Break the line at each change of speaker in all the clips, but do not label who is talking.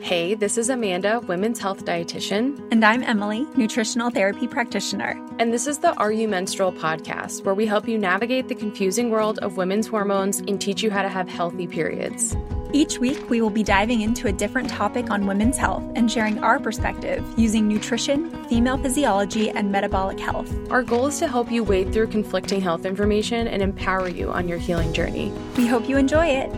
Hey, this is Amanda, women's health dietitian.
And I'm Emily, nutritional therapy practitioner.
And this is the Are You Menstrual podcast, where we help you navigate the confusing world of women's hormones and teach you how to have healthy periods.
Each week, we will be diving into a different topic on women's health and sharing our perspective using nutrition, female physiology, and metabolic health.
Our goal is to help you wade through conflicting health information and empower you on your healing journey.
We hope you enjoy it.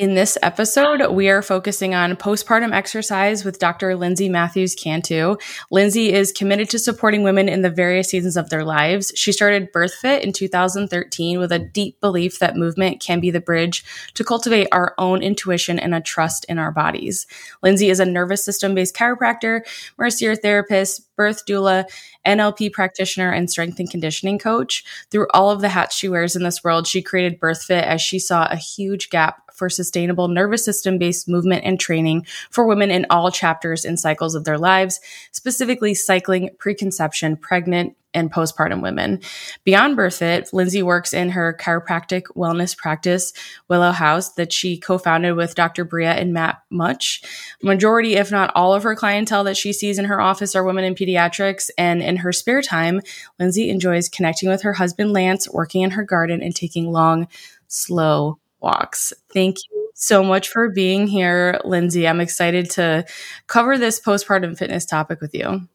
In this episode, we are focusing on postpartum exercise with Dr. Lindsay Matthews Cantu. Lindsay is committed to supporting women in the various seasons of their lives. She started BirthFit in 2013 with a deep belief that movement can be the bridge to cultivate our own intuition and a trust in our bodies. Lindsay is a nervous system based chiropractor, Mercier therapist, birth doula, NLP practitioner, and strength and conditioning coach. Through all of the hats she wears in this world, she created BirthFit as she saw a huge gap for sustainable nervous system based movement and training for women in all chapters and cycles of their lives, specifically cycling, preconception, pregnant, and postpartum women. Beyond Birth BirthFit, Lindsay works in her chiropractic wellness practice, Willow House, that she co-founded with Dr. Bria and Matt Much. Majority, if not all of her clientele that she sees in her office are women in pediatrics. And in her spare time, Lindsay enjoys connecting with her husband, Lance, working in her garden and taking long, slow walks. Thank you so much for being here, Lindsay. I'm excited to cover this postpartum fitness topic with you.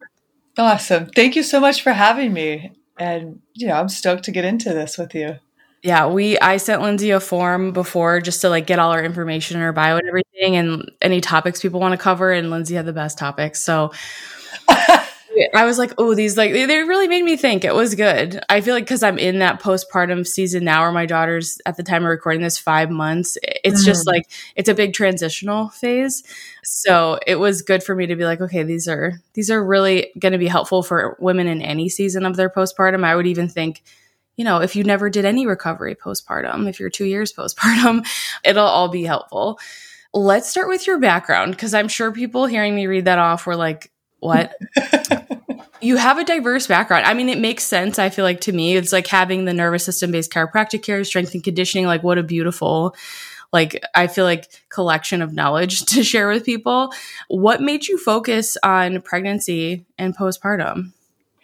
Awesome. Thank you so much for having me. And, you know, I'm stoked to get into this with you.
Yeah, we I sent Lindsay a form before just to like get all our information in her bio and everything and any topics people want to cover and Lindsay had the best topics. So I was like, oh, these like they really made me think. It was good. I feel like because I'm in that postpartum season now, where my daughter's at the time of recording this five months. It's mm. just like it's a big transitional phase. So it was good for me to be like, okay, these are these are really going to be helpful for women in any season of their postpartum. I would even think you know, if you never did any recovery postpartum, if you're two years postpartum, it'll all be helpful. Let's start with your background because I'm sure people hearing me read that off were like, what? you have a diverse background. I mean, it makes sense. I feel like to me, it's like having the nervous system based chiropractic care, strength and conditioning. Like, what a beautiful, like, I feel like collection of knowledge to share with people. What made you focus on pregnancy and postpartum?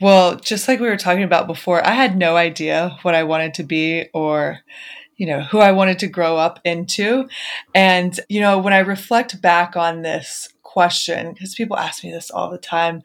Well, just like we were talking about before, I had no idea what I wanted to be or, you know, who I wanted to grow up into. And, you know, when I reflect back on this question because people ask me this all the time.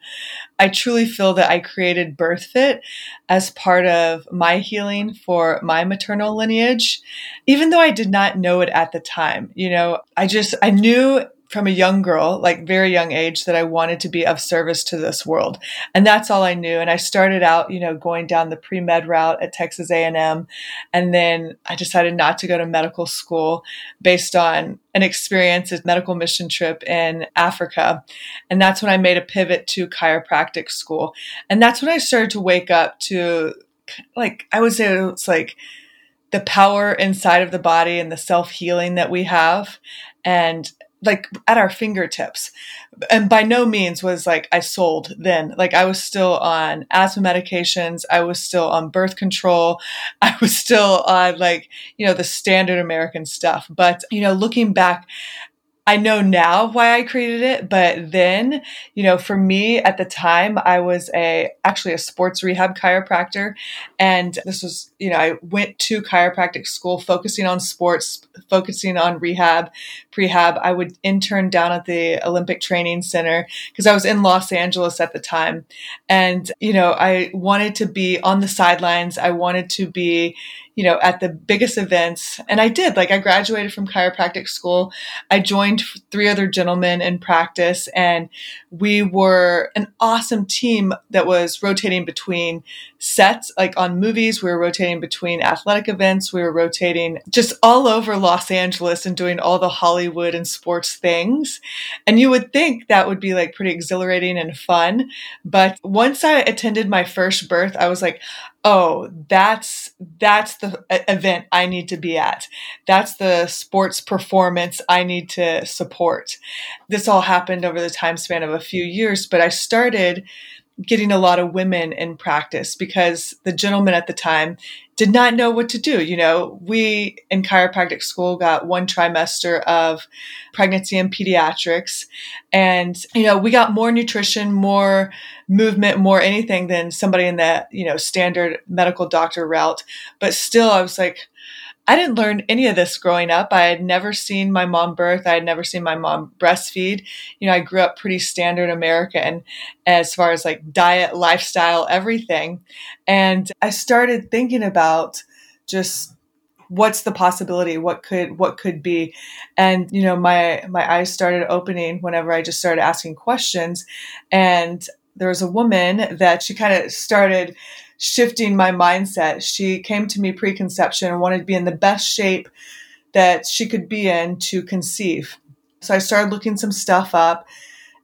I truly feel that I created BirthFit as part of my healing for my maternal lineage, even though I did not know it at the time. You know, I just, I knew from a young girl, like very young age, that I wanted to be of service to this world, and that's all I knew. And I started out, you know, going down the pre med route at Texas A and M, and then I decided not to go to medical school based on an experience, a medical mission trip in Africa, and that's when I made a pivot to chiropractic school, and that's when I started to wake up to, like, I would say it's like the power inside of the body and the self healing that we have. And like at our fingertips. And by no means was like i sold then. Like i was still on asthma medications. I was still on birth control. I was still on like you know the standard american stuff. But you know looking back I know now why I created it, but then, you know, for me at the time, I was a actually a sports rehab chiropractor, and this was, you know, I went to chiropractic school focusing on sports, focusing on rehab, prehab. I would intern down at the Olympic Training Center because I was in Los Angeles at the time, and you know, I wanted to be on the sidelines. I wanted to be, you know, at the biggest events. And I did. Like, I graduated from chiropractic school. I joined three other gentlemen in practice, and we were an awesome team that was rotating between sets, like on movies. We were rotating between athletic events. We were rotating just all over Los Angeles and doing all the Hollywood and sports things. And you would think that would be like pretty exhilarating and fun. But once I attended my first birth, I was like, oh, that's that's the event I need to be at. That's the sports performance I need to support. This all happened over the time span of a few years, but I started getting a lot of women in practice because the gentleman at the time did not know what to do. You know, we in chiropractic school got one trimester of pregnancy and pediatrics. And, you know, we got more nutrition, more movement, more anything than somebody in that, you know, standard medical doctor route. But still, I was like, I didn't learn any of this growing up. I had never seen my mom birth. I had never seen my mom breastfeed. You know, I grew up pretty standard American as far as like diet, lifestyle, everything. And I started thinking about just what's the possibility what could what could be and you know my my eyes started opening whenever i just started asking questions and there was a woman that she kind of started shifting my mindset. She came to me preconception and wanted to be in the best shape that she could be in to conceive. So I started looking some stuff up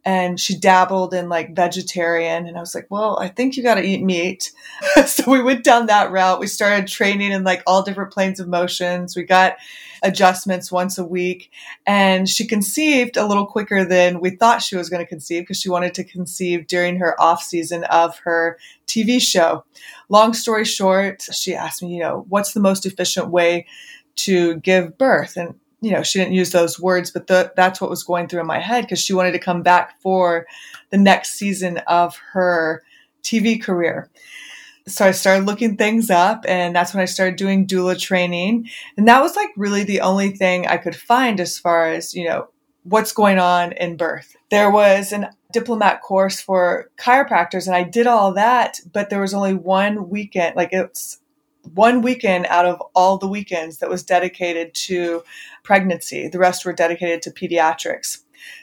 and she dabbled in like vegetarian and i was like well i think you got to eat meat. So we went down that route. We started training in like all different planes of motions. We got adjustments once a week and she conceived a little quicker than we thought she was going to conceive because she wanted to conceive during her off season of her tv show. Long story short she asked me you know what's the most efficient way to give birth? And you know, she didn't use those words, but the, that's what was going through in my head because she wanted to come back for the next season of her TV career. So I started looking things up and that's when I started doing doula training. And that was like really the only thing I could find as far as, you know, what's going on in birth. There was an diplomate course for chiropractors and I did all that, but there was only one weekend, like it's one weekend out of all the weekends that was dedicated to pregnancy. The rest were dedicated to pediatrics.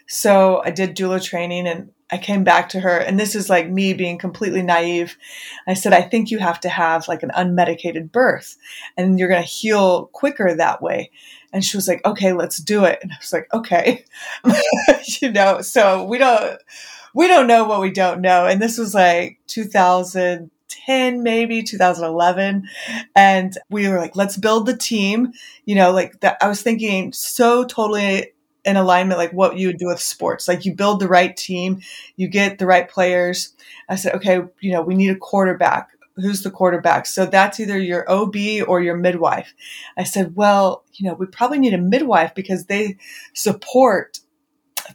So I did doula training and I came back to her and this is like me being completely naive. I said, I think you have to have like an unmedicated birth and you're going to heal quicker that way. And she was like, okay, let's do it. And I was like, okay, you know, so we don't, we don't know what we don't know. And this was like 2000, 2010, maybe 2011. And we were like, let's build the team. You know, like that. I was thinking so totally in alignment, like what you would do with sports. Like you build the right team, you get the right players. I said, okay, you know, we need a quarterback. Who's the quarterback? So that's either your OB or your midwife. I said, well, you know, we probably need a midwife because they support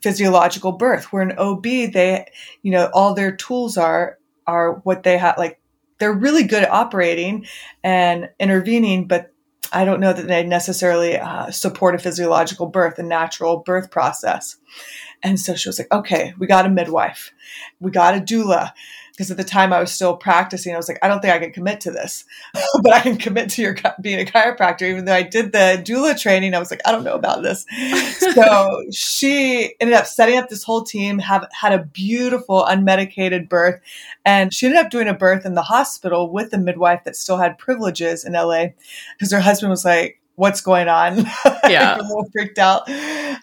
physiological birth. Where an OB, they, you know, all their tools are are what they have like they're really good at operating and intervening, but I don't know that they necessarily uh, support a physiological birth, a natural birth process. And so she was like, okay, we got a midwife. We got a doula because at the time I was still practicing. I was like, I don't think I can commit to this, but I can commit to your being a chiropractor. Even though I did the doula training, I was like, I don't know about this. so she ended up setting up this whole team, have had a beautiful unmedicated birth, and she ended up doing a birth in the hospital with a midwife that still had privileges in LA because her husband was like, what's going on.
Yeah.
a little freaked out.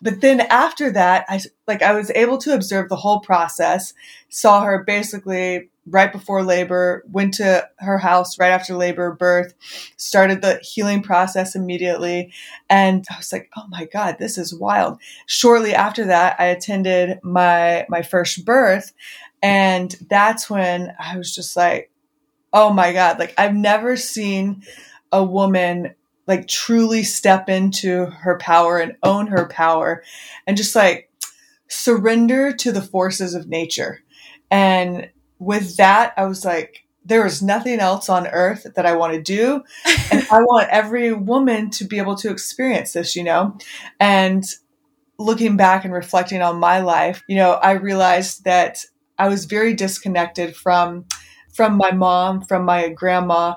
But then after that, I like I was able to observe the whole process, saw her basically right before labor, went to her house right after labor, birth, started the healing process immediately. And I was like, oh my God, this is wild. Shortly after that, I attended my my first birth. And that's when I was just like, oh my God, like I've never seen a woman like truly step into her power and own her power and just like surrender to the forces of nature. And with that, I was like, there is nothing else on earth that I want to do. and I want every woman to be able to experience this, you know? And looking back and reflecting on my life, you know, I realized that I was very disconnected from from my mom, from my grandma,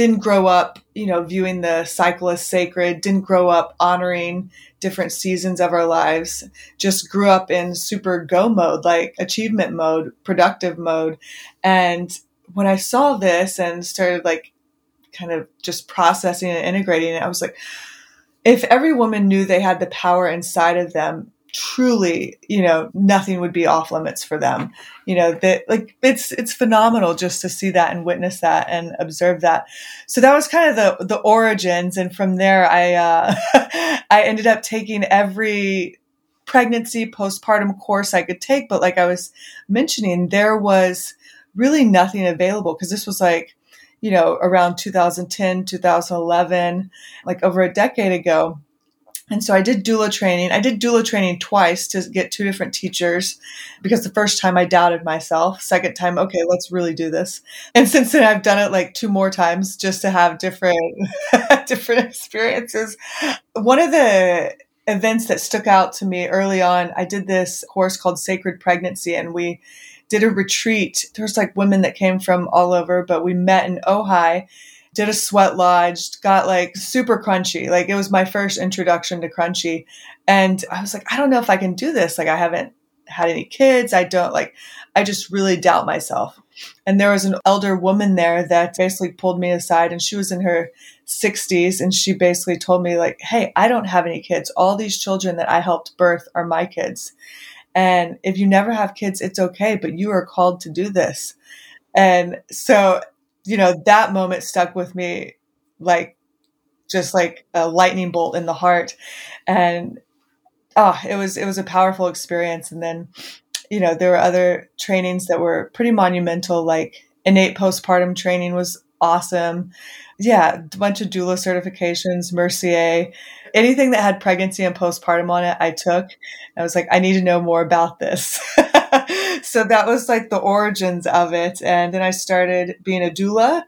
didn't grow up, you know, viewing the cycle as sacred, didn't grow up honoring different seasons of our lives, just grew up in super go mode, like achievement mode, productive mode. And when I saw this and started like kind of just processing and integrating it, I was like, if every woman knew they had the power inside of them truly, you know, nothing would be off limits for them. You know, that like it's it's phenomenal just to see that and witness that and observe that. So that was kind of the the origins and from there I uh I ended up taking every pregnancy, postpartum course I could take. But like I was mentioning, there was really nothing available because this was like, you know, around 2010, 2011, like over a decade ago. And so I did doula training. I did doula training twice to get two different teachers because the first time I doubted myself. Second time, okay, let's really do this. And since then I've done it like two more times just to have different different experiences. One of the events that stuck out to me early on, I did this course called Sacred Pregnancy and we did a retreat. There was like women that came from all over, but we met in Ojai did a sweat lodge, got like super crunchy. Like it was my first introduction to crunchy. And I was like, I don't know if I can do this. Like I haven't had any kids. I don't like, I just really doubt myself. And there was an elder woman there that basically pulled me aside and she was in her 60s and she basically told me like, "Hey, I don't have any kids. All these children that I helped birth are my kids. And if you never have kids, it's okay, but you are called to do this." And so you know, that moment stuck with me like just like a lightning bolt in the heart. And oh, it was it was a powerful experience. And then, you know, there were other trainings that were pretty monumental, like innate postpartum training was awesome. Yeah, a bunch of doula certifications, Mercier, anything that had pregnancy and postpartum on it, I took. I was like, I need to know more about this. so that was like the origins of it. And then I started being a doula.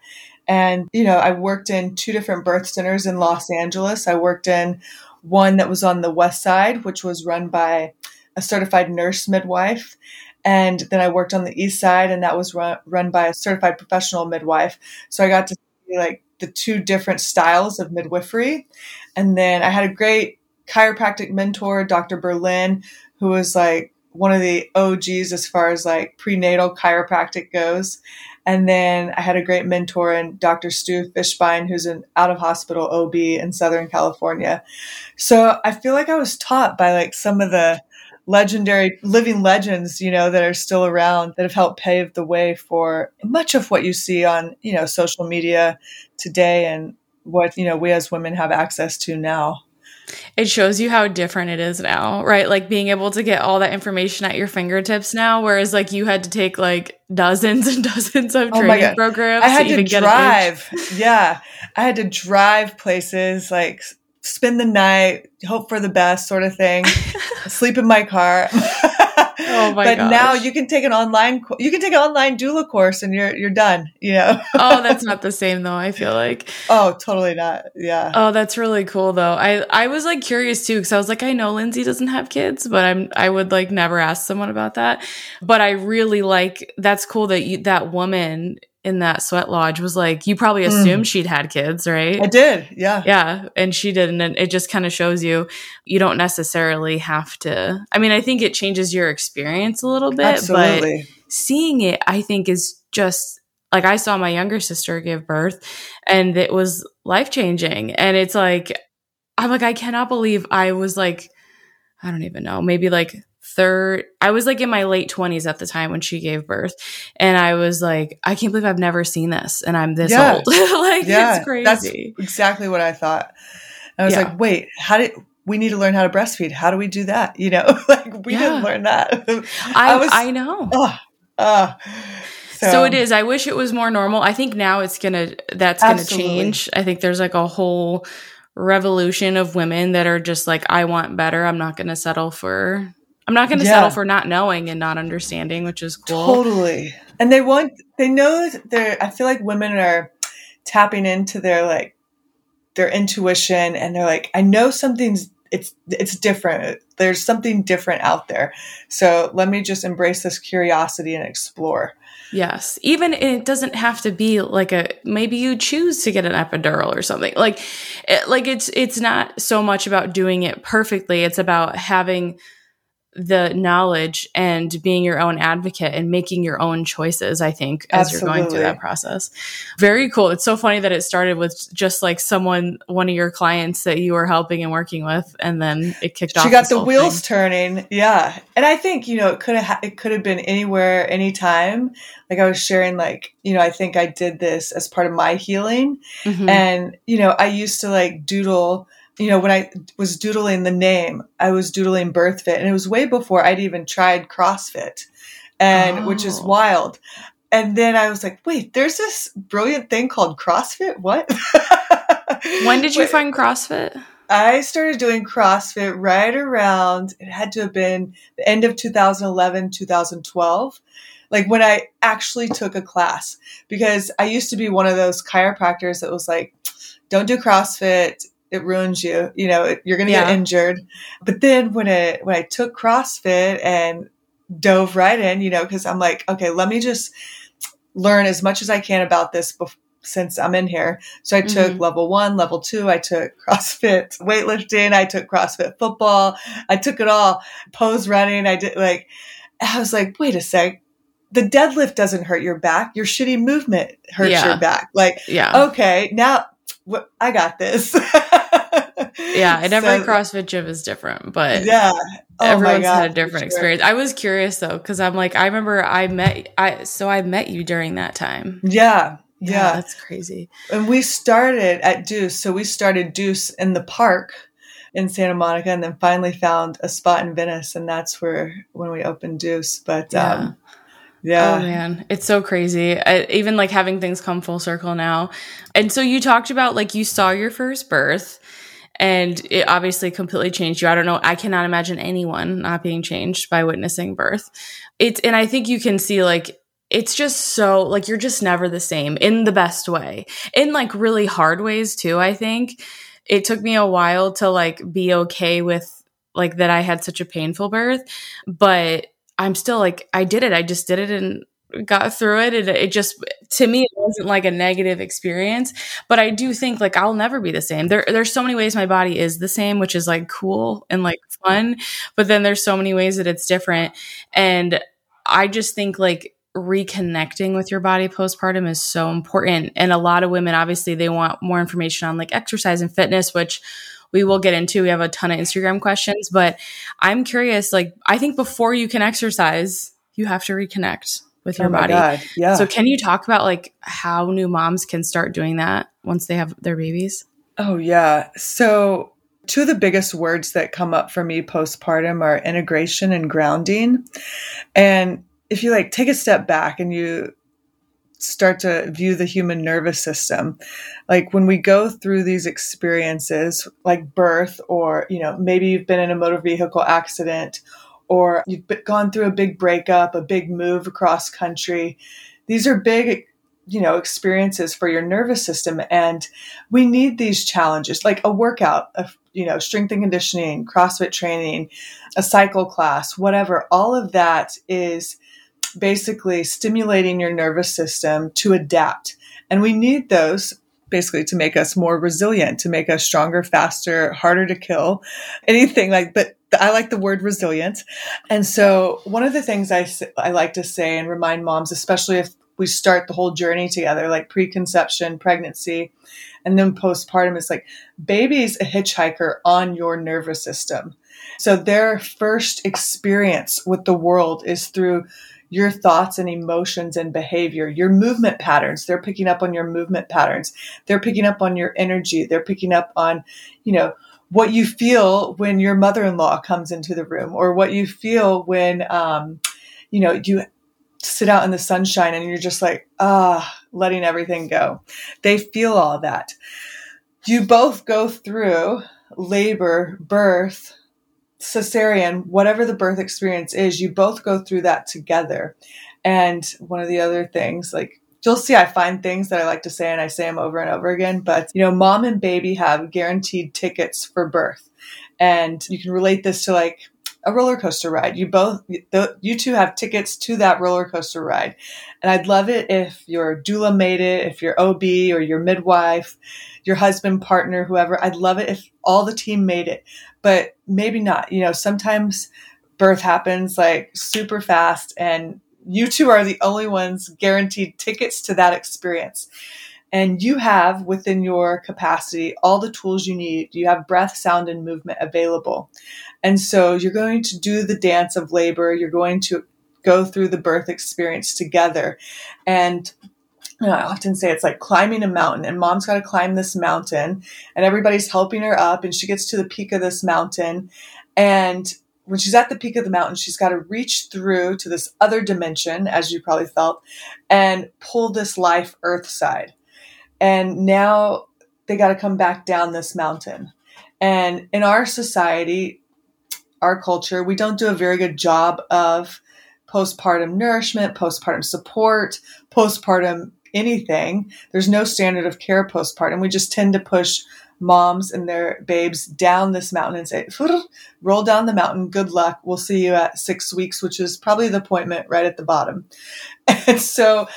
And, you know, I worked in two different birth centers in Los Angeles. I worked in one that was on the west side, which was run by a certified nurse midwife. And then I worked on the east side, and that was run, run by a certified professional midwife. So I got to see like the two different styles of midwifery. And then I had a great chiropractic mentor, Dr. Berlin, who was like one of the OGs as far as like prenatal chiropractic goes. And then I had a great mentor in Dr. Stu Fischbein, who's an out of hospital OB in Southern California. So I feel like I was taught by like some of the legendary living legends, you know, that are still around that have helped pave the way for much of what you see on, you know, social media today and what, you know, we as women have access to now
it shows you how different it is now, right? Like being able to get all that information at your fingertips now, whereas like you had to take like dozens and dozens of oh training programs.
I had to, to drive. yeah. I had to drive places like spend the night, hope for the best sort of thing, sleep in my car. Oh my But gosh. now you can take an online you can take an online doula course and you're you're done, you know.
oh, that's not the same though, I feel like.
Oh, totally not. Yeah.
Oh, that's really cool though. I I was like curious too cuz I was like I know Lindsay doesn't have kids, but I'm I would like never ask someone about that. But I really like that's cool that you that woman in that sweat lodge was like you probably assumed mm. she'd had kids right
i did yeah
yeah and she didn't and it just kind of shows you you don't necessarily have to i mean i think it changes your experience a little bit Absolutely. but seeing it i think is just like i saw my younger sister give birth and it was life changing and it's like i'm like i cannot believe i was like i don't even know maybe like third I was like in my late 20s at the time when she gave birth and I was like I can't believe I've never seen this and I'm this yeah. old. Like yeah, it's crazy. that's
exactly what I thought. I was yeah. like wait how did we need to learn how to breastfeed. How do we do that? You know? Like we yeah. didn't learn that.
I, I, was I know. Uh, uh, so. so. it is. I wish it was more normal. I think now it's gonna that's gonna change. I think there's like a whole revolution of women that are just like I want better. I'm not gonna settle for I'm not going to yeah. settle for not knowing and not understanding, which is cool.
Totally. And they want, they know that they're, I feel like women are tapping into their like, their intuition and they're like, I know something's, it's, it's different. There's something different out there. So let me just embrace this curiosity and explore.
Yes. Even it doesn't have to be like a maybe you choose to get an epidural or something. Like it, like it's it's not so much about doing it perfectly. It's about having the knowledge and being your own advocate and making your own choices, I think, as Absolutely. you're going through that process. Very cool. It's so funny that it started with just like someone, one of your clients that you were helping and working with, and then it kicked off.
She got the wheels thing. turning. Yeah. And I think, you know, it could have, it could have been anywhere, anytime. Like I was sharing, like, you know, I think I did this as part of my healing. Mm-hmm. And, you know, I used to like doodle you know, when I was doodling the name, I was doodling BirthFit, and it was way before I'd even tried CrossFit, and oh. which is oh. wild. And then I was like, wait, there's this brilliant thing called CrossFit. What?
when did you find CrossFit?
I started doing CrossFit right around, it had to have been the end of 2011, 2012 like when I actually took a class because I used to be one of those chiropractors that was like, don't do CrossFit. It ruins you. You know, you're going to yeah. get injured. But then when it, when I took CrossFit and dove right in, you know, cause I'm like, okay, let me just learn as much as I can about this before since I'm in here. So I took mm-hmm. level one, level two. I took CrossFit weightlifting. I took CrossFit football. I took it all. Pose running. I did like, I was like, wait a sec the deadlift doesn't hurt your back. Your shitty movement hurts yeah. your back. Like, yeah. okay, now I got this.
yeah, and every so, CrossFit gym is different, but yeah, oh everyone's God, had a different sure. experience. I was curious though, because I'm like, I remember I met I so I met you during that time.
Yeah. Yeah, yeah
that's crazy.
And we started at Deuce. So we started Deuce in the park in Santa Monica and then finally found a spot in Venice and that's where when we opened Deuce. But yeah. um
yeah. Oh man, it's so crazy. I, even like having things come full circle now. And so you talked about like you saw your first birth and it obviously completely changed you. I don't know. I cannot imagine anyone not being changed by witnessing birth. It's, and I think you can see like, it's just so like you're just never the same in the best way, in like really hard ways too. I think it took me a while to like be okay with like that I had such a painful birth, but I'm still like, I did it. I just did it and got through it. And it just, to me, it wasn't like a negative experience. But I do think like I'll never be the same. There, there's so many ways my body is the same, which is like cool and like fun. But then there's so many ways that it's different. And I just think like reconnecting with your body postpartum is so important. And a lot of women, obviously, they want more information on like exercise and fitness, which we will get into. We have a ton of Instagram questions, but I'm curious. Like, I think before you can exercise, you have to reconnect with oh your oh body. God. Yeah. So, can you talk about like how new moms can start doing that once they have their babies?
Oh, yeah. So, two of the biggest words that come up for me postpartum are integration and grounding. And if you like take a step back and you start to view the human nervous system. Like when we go through these experiences, like birth, or, you know, maybe you've been in a motor vehicle accident, or you've gone through a big breakup, a big move across country. These are big you know experiences for your nervous system and we need these challenges like a workout of you know strength and conditioning crossfit training a cycle class whatever all of that is basically stimulating your nervous system to adapt. And we need those basically to make us more resilient, to make us stronger, faster, harder to kill, anything like, but I like the word resilient. And so one of the things I, I like to say and remind moms, especially if we start the whole journey together, like preconception, pregnancy, and then postpartum, is like baby's a hitchhiker on your nervous system. So their first experience with the world is through your thoughts and emotions and behavior, your movement patterns. They're picking up on your movement patterns. They're picking up on your energy. They're picking up on, you know, what you feel when your mother-in-law comes into the room or what you feel when, um, you know, you sit out in the sunshine and you're just like, ah, letting everything go. They feel all that. You both go through labor, birth, cesarean, whatever the birth experience is, you both go through that together. And one of the other things, like you'll see, I find things that I like to say and I say them over and over again. But, you know, mom and baby have guaranteed tickets for birth. And you can relate this to like a roller coaster ride. You both, you two have tickets to that roller coaster ride. And I'd love it if your doula made it, if your OB or your midwife, your husband, partner, whoever, I'd love it if all the team made it, but maybe not. You know, sometimes birth happens like super fast and you two are the only ones guaranteed tickets to that experience and you have within your capacity all the tools you need. You have breath, sound, and movement available. And so you're going to do the dance of labor. You're going to go through the birth experience together. And you know, I often say it's like climbing a mountain, and mom's got to climb this mountain, and everybody's helping her up, and she gets to the peak of this mountain. And when she's at the peak of the mountain, she's got to reach through to this other dimension, as you probably felt, and pull this life earth side. And now they got to come back down this mountain. And in our society, our culture, we don't do a very good job of postpartum nourishment, postpartum support, postpartum anything. There's no standard of care postpartum. We just tend to push moms and their babes down this mountain and say, roll down the mountain. Good luck. We'll see you at six weeks, which is probably the appointment right at the bottom. And so,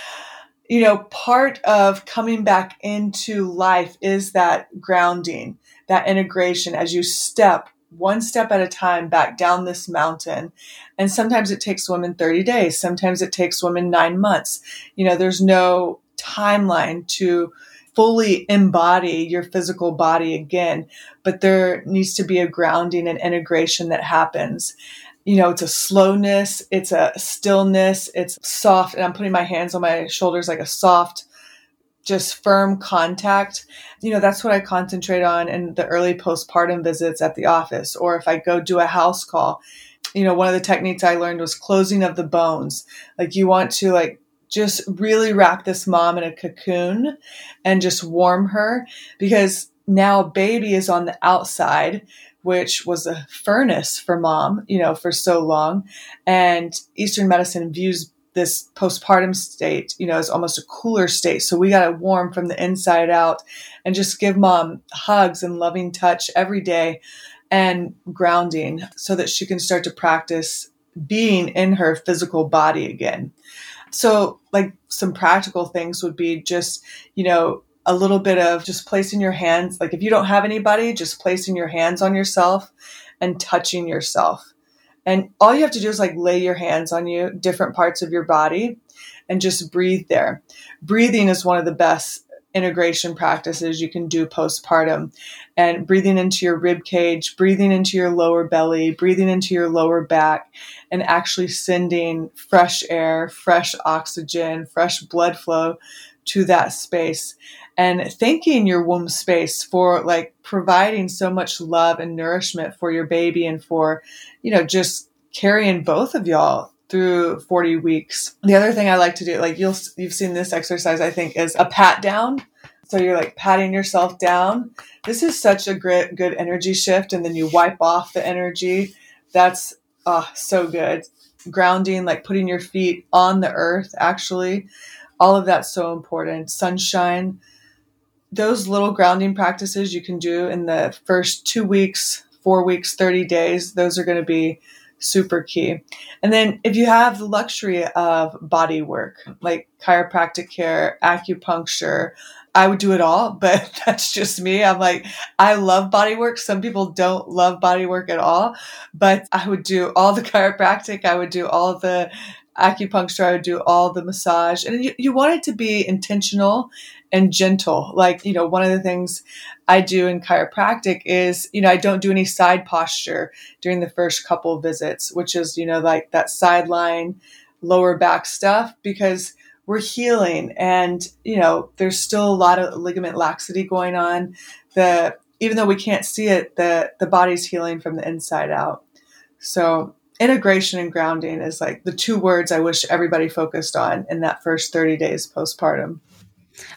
you know, part of coming back into life is that grounding, that integration as you step one step at a time back down this mountain. And sometimes it takes women 30 days. Sometimes it takes women nine months. You know, there's no timeline to fully embody your physical body again, but there needs to be a grounding and integration that happens. You know, it's a slowness, it's a stillness, it's soft, and I'm putting my hands on my shoulders like a soft, just firm contact. You know, that's what I concentrate on in the early postpartum visits at the office, or if I go do a house call. You know, one of the techniques I learned was closing of the bones. Like you want to like just really wrap this mom in a cocoon and just warm her because now baby is on the outside which was a furnace for mom you know for so long. And eastern medicine views this postpartum state you know as almost a cooler state. So we got to warm from the inside out and just give mom hugs and loving touch every day and grounding so that she can start to practice being in her physical body again so, like some practical things would be just, you know, a little bit of just placing your hands, like if you don't have anybody, just placing your hands on yourself and touching yourself. And all you have to do is like lay your hands on you, different parts of your body, and just breathe there. Breathing is one of the best integration practices you can do postpartum and breathing into your rib cage, breathing into your lower belly, breathing into your lower back, and actually sending fresh air, fresh oxygen, fresh blood flow to that space. And thanking your womb space for like providing so much love and nourishment for your baby and for, you know, just carrying both of y'all through 40 weeks. The other thing I like to do, like you'll, you've seen this exercise, I think, is a pat down. So you're like patting yourself down. This is such a great, good energy shift. And then you wipe off the energy. That's oh, so good. Grounding, like putting your feet on the earth, actually. All of that's so important. Sunshine. Those little grounding practices you can do in the first two weeks, four weeks, 30 days, those are going to be super key. And then if you have the luxury of body work, like chiropractic care, acupuncture, I would do it all, but that's just me. I'm like, I love body work. Some people don't love body work at all, but I would do all the chiropractic. I would do all the acupuncture. I would do all the massage. And you, you want it to be intentional and gentle. Like, you know, one of the things I do in chiropractic is, you know, I don't do any side posture during the first couple visits, which is, you know, like that sideline, lower back stuff, because we're healing and, you know, there's still a lot of ligament laxity going on. The, even though we can't see it, the, the body's healing from the inside out. So integration and grounding is like the two words I wish everybody focused on in that first 30 days postpartum.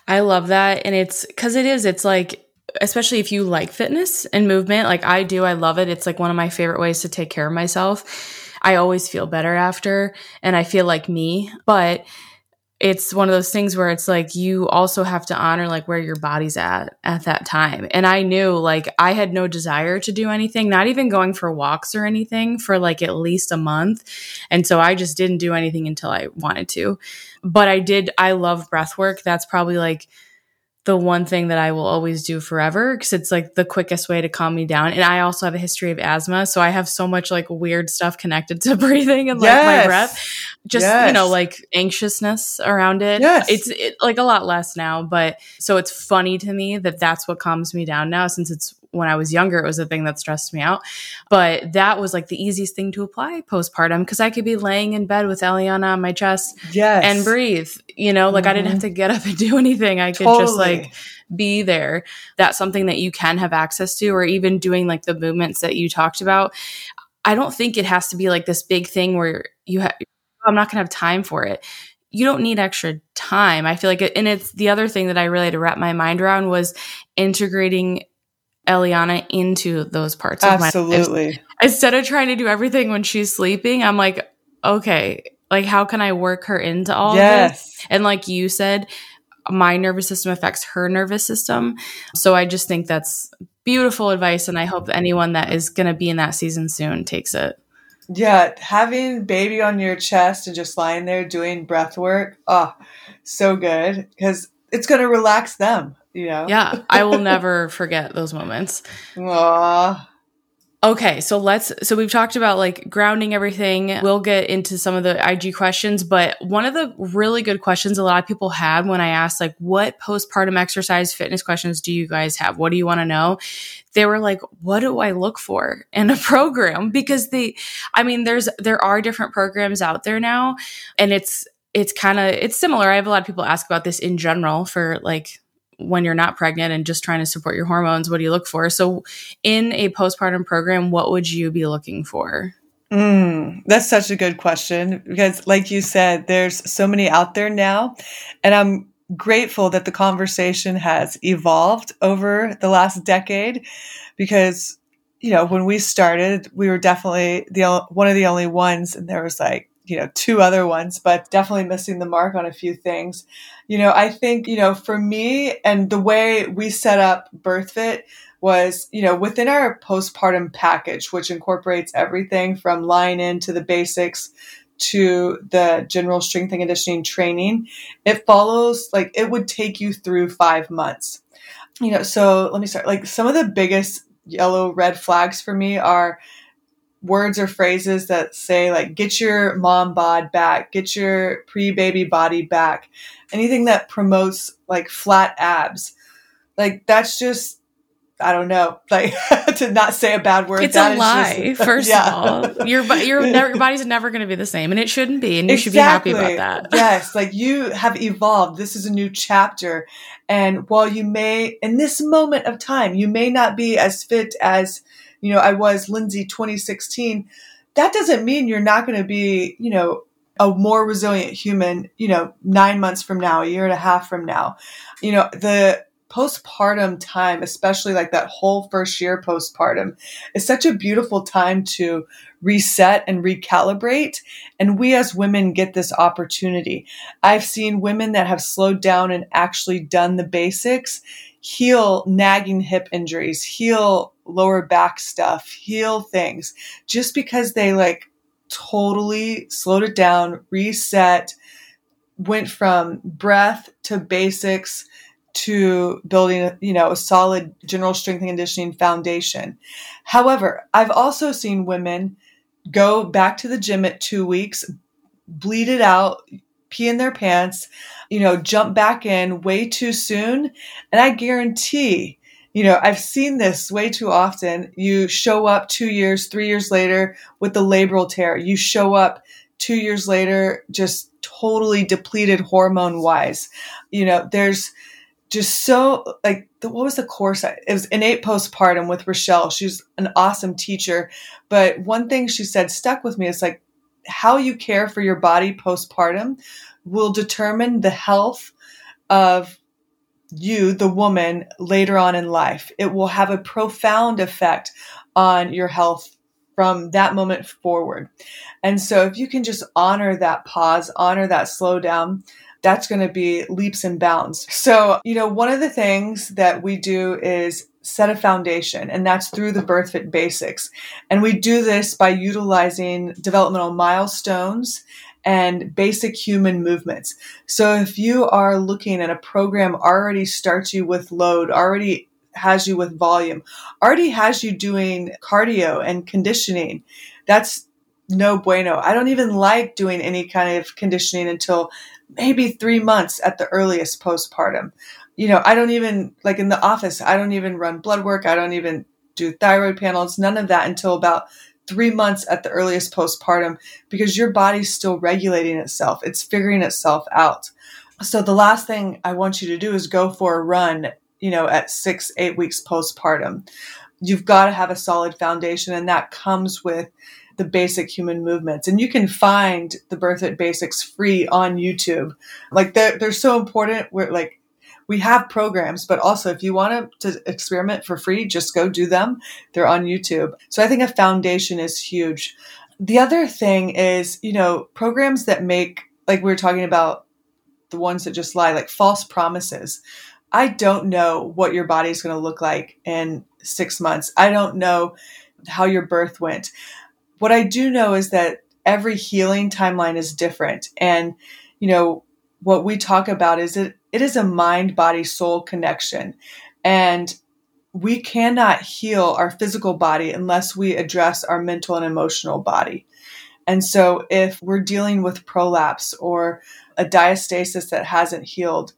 I love that. And it's because it is, it's like, especially if you like fitness and movement, like I do, I love it. It's like one of my favorite ways to take care of myself. I always feel better after and I feel like me. But it's one of those things where it's like you also have to honor like where your body's at at that time. And I knew like I had no desire to do anything, not even going for walks or anything for like at least a month. And so I just didn't do anything until I wanted to. But I did I love breath work. That's probably like the one thing that I will always do forever because it's like the quickest way to calm me down. And I also have a history of asthma, so I have so much like weird stuff connected to breathing and like yes. my breath. Just yes. you know, like anxiousness around it.
Yes.
It's it, like a lot less now, but so it's funny to me that that's what calms me down now since it's when I was younger, it was a thing that stressed me out. But that was like the easiest thing to apply postpartum because I could be laying in bed with Eliana on my chest
yes.
and breathe. You know, like mm-hmm. I didn't have mm-hmm. to get up and do anything. I could totally. just like be there. That's something that you can have access to, or even doing like the movements that you talked about. I don't think it has to be like this big thing where you have, I'm not going to have time for it. You don't need extra time. I feel like, it, and it's the other thing that I really had to wrap my mind around was integrating Eliana into those parts
Absolutely.
of my life. Instead of trying to do everything when she's sleeping, I'm like, okay, like how can I work her into all yes. this? And like you said, my nervous system affects her nervous system. So I just think that's beautiful advice and I hope anyone that is going to be in that season soon takes it.
Yeah, having baby on your chest and just lying there doing breath work, oh, so good because it's going to relax them you know?
Yeah, I will never forget those moments.
Aww.
Okay, so let's so we've talked about like grounding everything. We'll get into some of the IG questions, but one of the really good questions a lot of people had when I asked like what postpartum exercise fitness questions do you guys have? What do you want to know? They were like, what do I look for in a program? Because the I mean there's there are different programs out there now and it's it's kind of it's similar. I have a lot of people ask about this in general for like when you're not pregnant and just trying to support your hormones, what do you look for? So, in a postpartum program, what would you be looking for?
Mm, that's such a good question because, like you said, there's so many out there now. And I'm grateful that the conversation has evolved over the last decade because, you know, when we started, we were definitely the one of the only ones, and there was like, you know, two other ones, but definitely missing the mark on a few things. You know, I think, you know, for me and the way we set up BirthFit was, you know, within our postpartum package, which incorporates everything from lying in to the basics to the general strength and conditioning training, it follows like it would take you through five months. You know, so let me start. Like some of the biggest yellow red flags for me are words or phrases that say like get your mom bod back get your pre-baby body back anything that promotes like flat abs like that's just I don't know, like to not say a bad word.
It's a lie. Just, first yeah. of all, your your, your body's never going to be the same, and it shouldn't be, and you exactly. should be happy about that.
yes, like you have evolved. This is a new chapter, and while you may, in this moment of time, you may not be as fit as you know, I was Lindsay 2016, that doesn't mean you're not going to be, you know, a more resilient human, you know, nine months from now, a year and a half from now. You know, the postpartum time, especially like that whole first year postpartum, is such a beautiful time to reset and recalibrate. And we as women get this opportunity. I've seen women that have slowed down and actually done the basics heal nagging hip injuries, heal lower back stuff, heal things just because they like totally slowed it down, reset, went from breath to basics to building, you know, a solid general strength and conditioning foundation. However, I've also seen women go back to the gym at 2 weeks, bleed it out, pee in their pants, you know, jump back in way too soon, and I guarantee you know, I've seen this way too often. You show up two years, three years later with the labral tear. You show up two years later just totally depleted hormone wise. You know, there's just so like the, what was the course? It was innate postpartum with Rochelle. She's an awesome teacher, but one thing she said stuck with me. It's like how you care for your body postpartum will determine the health of you, the woman, later on in life. It will have a profound effect on your health from that moment forward. And so if you can just honor that pause, honor that slowdown, that's going to be leaps and bounds. So, you know, one of the things that we do is set a foundation, and that's through the BirthFit basics. And we do this by utilizing developmental milestones and basic human movements. So if you are looking at a program already starts you with load, already has you with volume, already has you doing cardio and conditioning, that's no bueno. I don't even like doing any kind of conditioning until maybe three months at the earliest postpartum. You know, I don't even, like in the office, I don't even run blood work. I don't even do thyroid panels, none of that until about three months at the earliest postpartum because your body's still regulating itself. It's figuring itself out. So the last thing I want you to do is go for a run, you know, at six, eight weeks postpartum. You've got to have a solid foundation, and that comes with the basic human movements. And you can find the BirthFit Basics free on YouTube. Like they're, they're so important. We're like, we have programs, but also if you want to, experiment for free, just go do them. They're on YouTube. So I think a foundation is huge. The other thing is, you know, programs that make, like we were talking about, the ones that just lie, like false promises. I don't know what your body is going to look like in six months. I don't know how your birth went. What I do know is that every healing timeline is different. And, you know, what we talk about is it, it is a mind body soul connection. And we cannot heal our physical body unless we address our mental and emotional body. And so if we're dealing with prolapse or a diastasis that hasn't healed,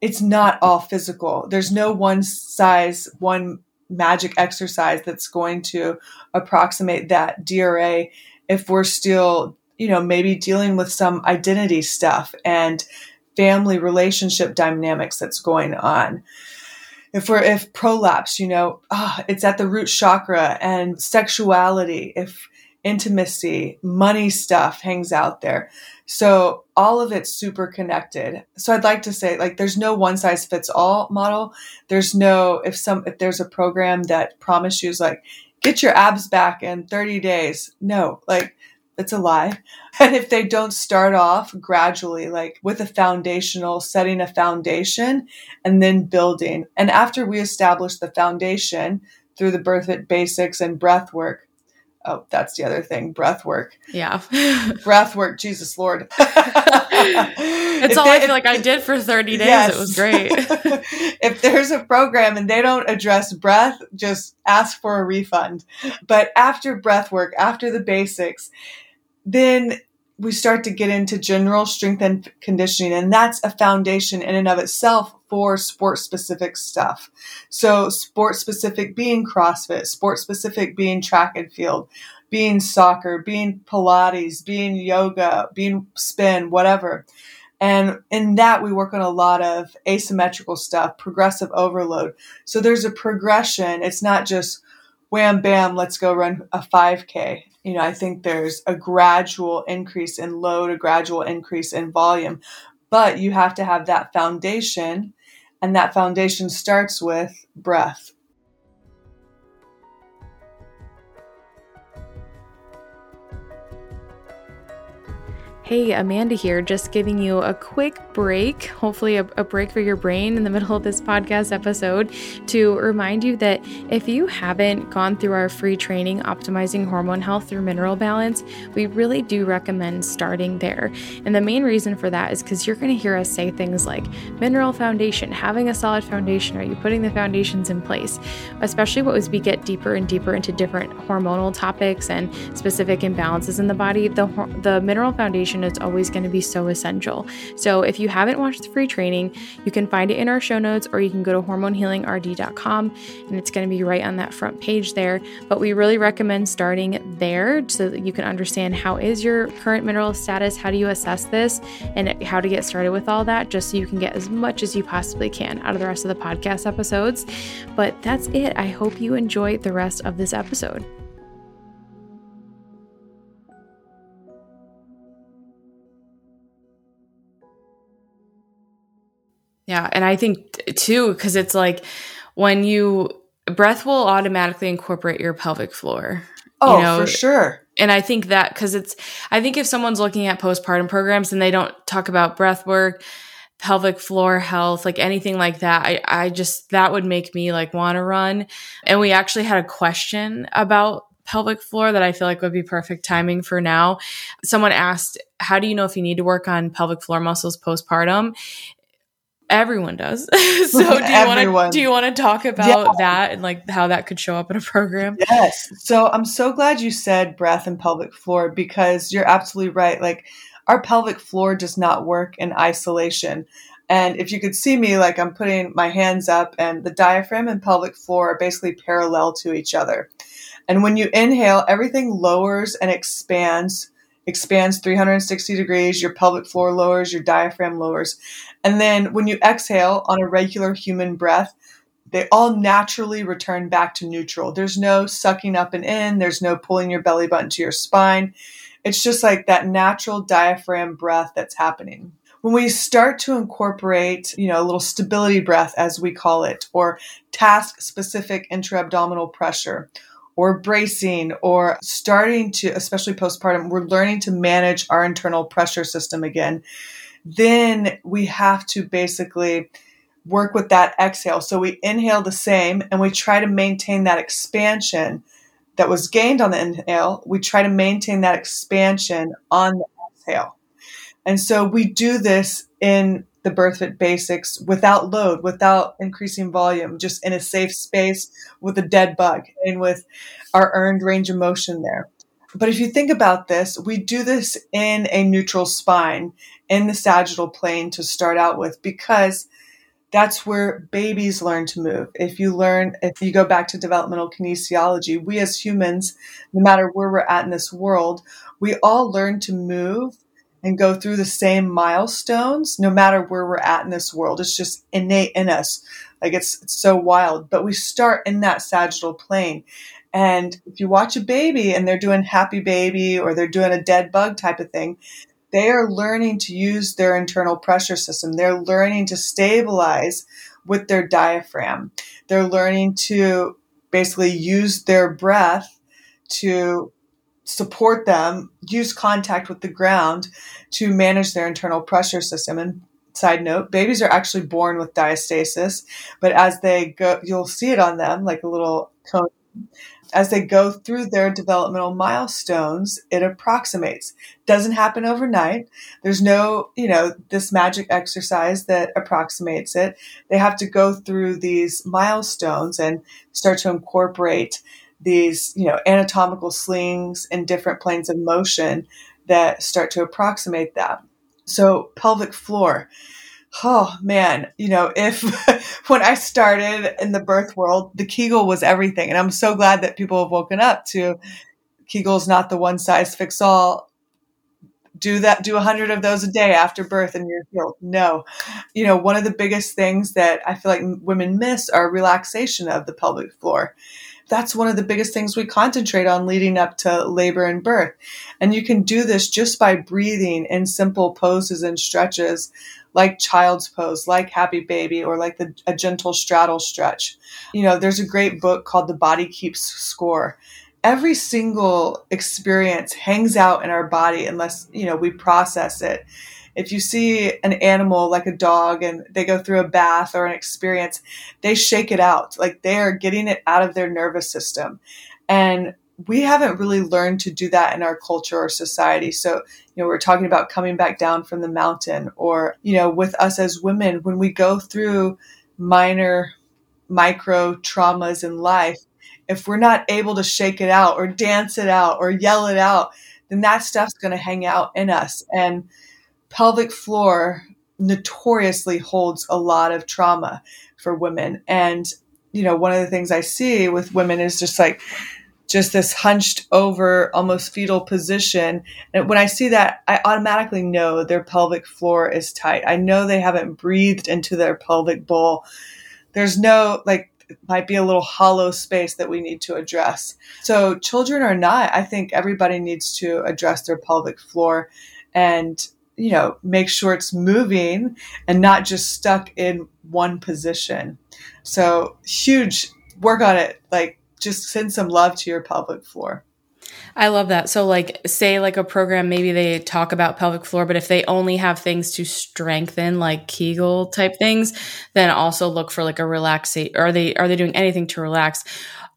it's not all physical. There's no one size, one magic exercise that's going to approximate that DRA if we're still, you know, maybe dealing with some identity stuff and family relationship dynamics that's going on. If we're if prolapse, you know, oh, it's at the root chakra and sexuality, if intimacy, money stuff hangs out there. So all of it's super connected. So I'd like to say like there's no one size fits all model. There's no if some if there's a program that promises like get your abs back in 30 days. No, like it's a lie. And if they don't start off gradually, like with a foundational, setting a foundation and then building. And after we establish the foundation through the birth basics and breath work, oh, that's the other thing breath work.
Yeah.
breath work, Jesus Lord.
it's all they, I feel like I did for 30 days. Yes. It was great.
if there's a program and they don't address breath, just ask for a refund. But after breath work, after the basics, then we start to get into general strength and conditioning, and that's a foundation in and of itself for sport specific stuff. So, sport specific being CrossFit, sport specific being track and field, being soccer, being Pilates, being yoga, being spin, whatever. And in that, we work on a lot of asymmetrical stuff, progressive overload. So, there's a progression. It's not just wham, bam, let's go run a 5K. You know, I think there's a gradual increase in load, a gradual increase in volume, but you have to have that foundation and that foundation starts with breath.
Hey, Amanda here, just giving you a quick break, hopefully, a, a, break for your brain in the middle of this podcast episode to remind you that if you haven't gone through our free training, Optimizing Hormone Health Through Mineral Balance, we really do recommend starting there. And the main reason for that is because you're going to hear us say things like mineral foundation, having a solid foundation, are you putting the foundations in place? Especially what as we get deeper and deeper into different hormonal topics and specific imbalances in the body, the, the mineral foundation is always going to be so essential. So if you haven't watched the free training, you can find it in our show notes or you can go to hormonehealingrd.com and it's going to be right on that front page there. But we really recommend starting there so that you can understand how is your current mineral status, how do you assess this, and how to get started with all that just so you can get as much as you possibly can out of the rest of the podcast episodes. But that's it. I hope you enjoy the rest of this episode. Yeah. And I think too, because it's like when you breath will automatically incorporate your pelvic floor.
Oh, you know? for sure.
And I think that because it's, I think if someone's looking at postpartum programs and they don't talk about breath work, pelvic floor health, like anything like that, I, I just, that would make me like want to run. And we actually had a question about pelvic floor that I feel like would be perfect timing for now. Someone asked, How do you know if you need to work on pelvic floor muscles postpartum? Everyone does. so do you want to do you want to talk about yeah. that and like how that could show up in a program?
Yes. So I'm so glad you said breath and pelvic floor because you're absolutely right. Like our pelvic floor does not work in isolation. And if you could see me, like I'm putting my hands up, and the diaphragm and pelvic floor are basically parallel to each other. And when you inhale, everything lowers and expands, expands 360 degrees. Your pelvic floor lowers, your diaphragm lowers. And then when you exhale on a regular human breath, they all naturally return back to neutral. There's no sucking up and in, there's no pulling your belly button to your spine. It's just like that natural diaphragm breath that's happening. When we start to incorporate, you know, a little stability breath, as we call it, or task specific intra-abdominal pressure, or bracing, or starting to, especially postpartum, we're learning to manage our internal pressure system again. Then we have to basically work with that exhale. So we inhale the same and we try to maintain that expansion that was gained on the inhale. We try to maintain that expansion on the exhale. And so we do this in the BirthFit basics without load, without increasing volume, just in a safe space with a dead bug and with our earned range of motion there. But if you think about this, we do this in a neutral spine in the sagittal plane to start out with because that's where babies learn to move. If you learn, if you go back to developmental kinesiology, we as humans, no matter where we're at in this world, we all learn to move and go through the same milestones no matter where we're at in this world. It's just innate in us. Like it's, it's so wild. But we start in that sagittal plane. And if you watch a baby and they're doing happy baby or they're doing a dead bug type of thing, they are learning to use their internal pressure system. They're learning to stabilize with their diaphragm. They're learning to basically use their breath to support them, use contact with the ground to manage their internal pressure system. And side note, babies are actually born with diastasis, but as they go, you'll see it on them like a little cone as they go through their developmental milestones, it approximates. Doesn't happen overnight. There's no, you know, this magic exercise that approximates it. They have to go through these milestones and start to incorporate these, you know, anatomical slings and different planes of motion that start to approximate that. So pelvic floor oh man, you know, if when I started in the birth world, the Kegel was everything. And I'm so glad that people have woken up to Kegel's not the one size fits all. Do that, do a hundred of those a day after birth and you're healed. No. You know, one of the biggest things that I feel like women miss are relaxation of the pelvic floor that's one of the biggest things we concentrate on leading up to labor and birth. And you can do this just by breathing in simple poses and stretches like child's pose, like happy baby, or like the, a gentle straddle stretch. You know, there's a great book called The Body Keeps Score. Every single experience hangs out in our body unless, you know, we process it. If you see an animal like a dog and they go through a bath or an experience, they shake it out. Like they are getting it out of their nervous system. And we haven't really learned to do that in our culture or society. So, you know, we're talking about coming back down from the mountain or, you know, with us as women, when we go through minor micro traumas in life, if we're not able to shake it out or dance it out or yell it out, then that stuff's going to hang out in us. And pelvic floor notoriously holds a lot of trauma for women. And, you know, one of the things I see with women is just like, just this hunched over, almost fetal position. And when I see that, I automatically know their pelvic floor is tight. I know they haven't breathed into their pelvic bowl. There's no, like, might be a little hollow space that we need to address. So, children or not, I think everybody needs to address their pelvic floor and, you know, make sure it's moving and not just stuck in one position. So, huge work on it. Like, just send some love to your pelvic floor.
I love that. So, like, say, like a program, maybe they talk about pelvic floor, but if they only have things to strengthen, like Kegel type things, then also look for like a relaxation. Are they are they doing anything to relax?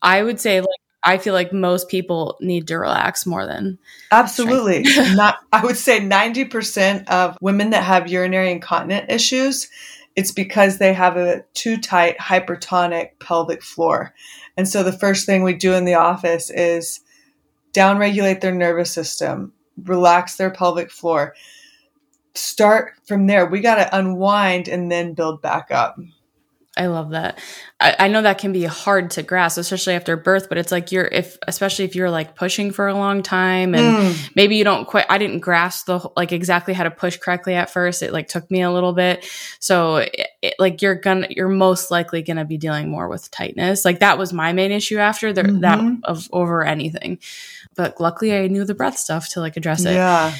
I would say, like, I feel like most people need to relax more than
absolutely. Not, I would say ninety percent of women that have urinary incontinent issues, it's because they have a too tight hypertonic pelvic floor. And so the first thing we do in the office is downregulate their nervous system, relax their pelvic floor. Start from there. We got to unwind and then build back up.
I love that. I, I, know that can be hard to grasp, especially after birth, but it's like you're, if, especially if you're like pushing for a long time and mm. maybe you don't quite, I didn't grasp the, like exactly how to push correctly at first. It like took me a little bit. So it, it, like you're gonna, you're most likely to be dealing more with tightness. Like that was my main issue after the, mm-hmm. that of over anything. But luckily I knew the breath stuff to like address it.
Yeah.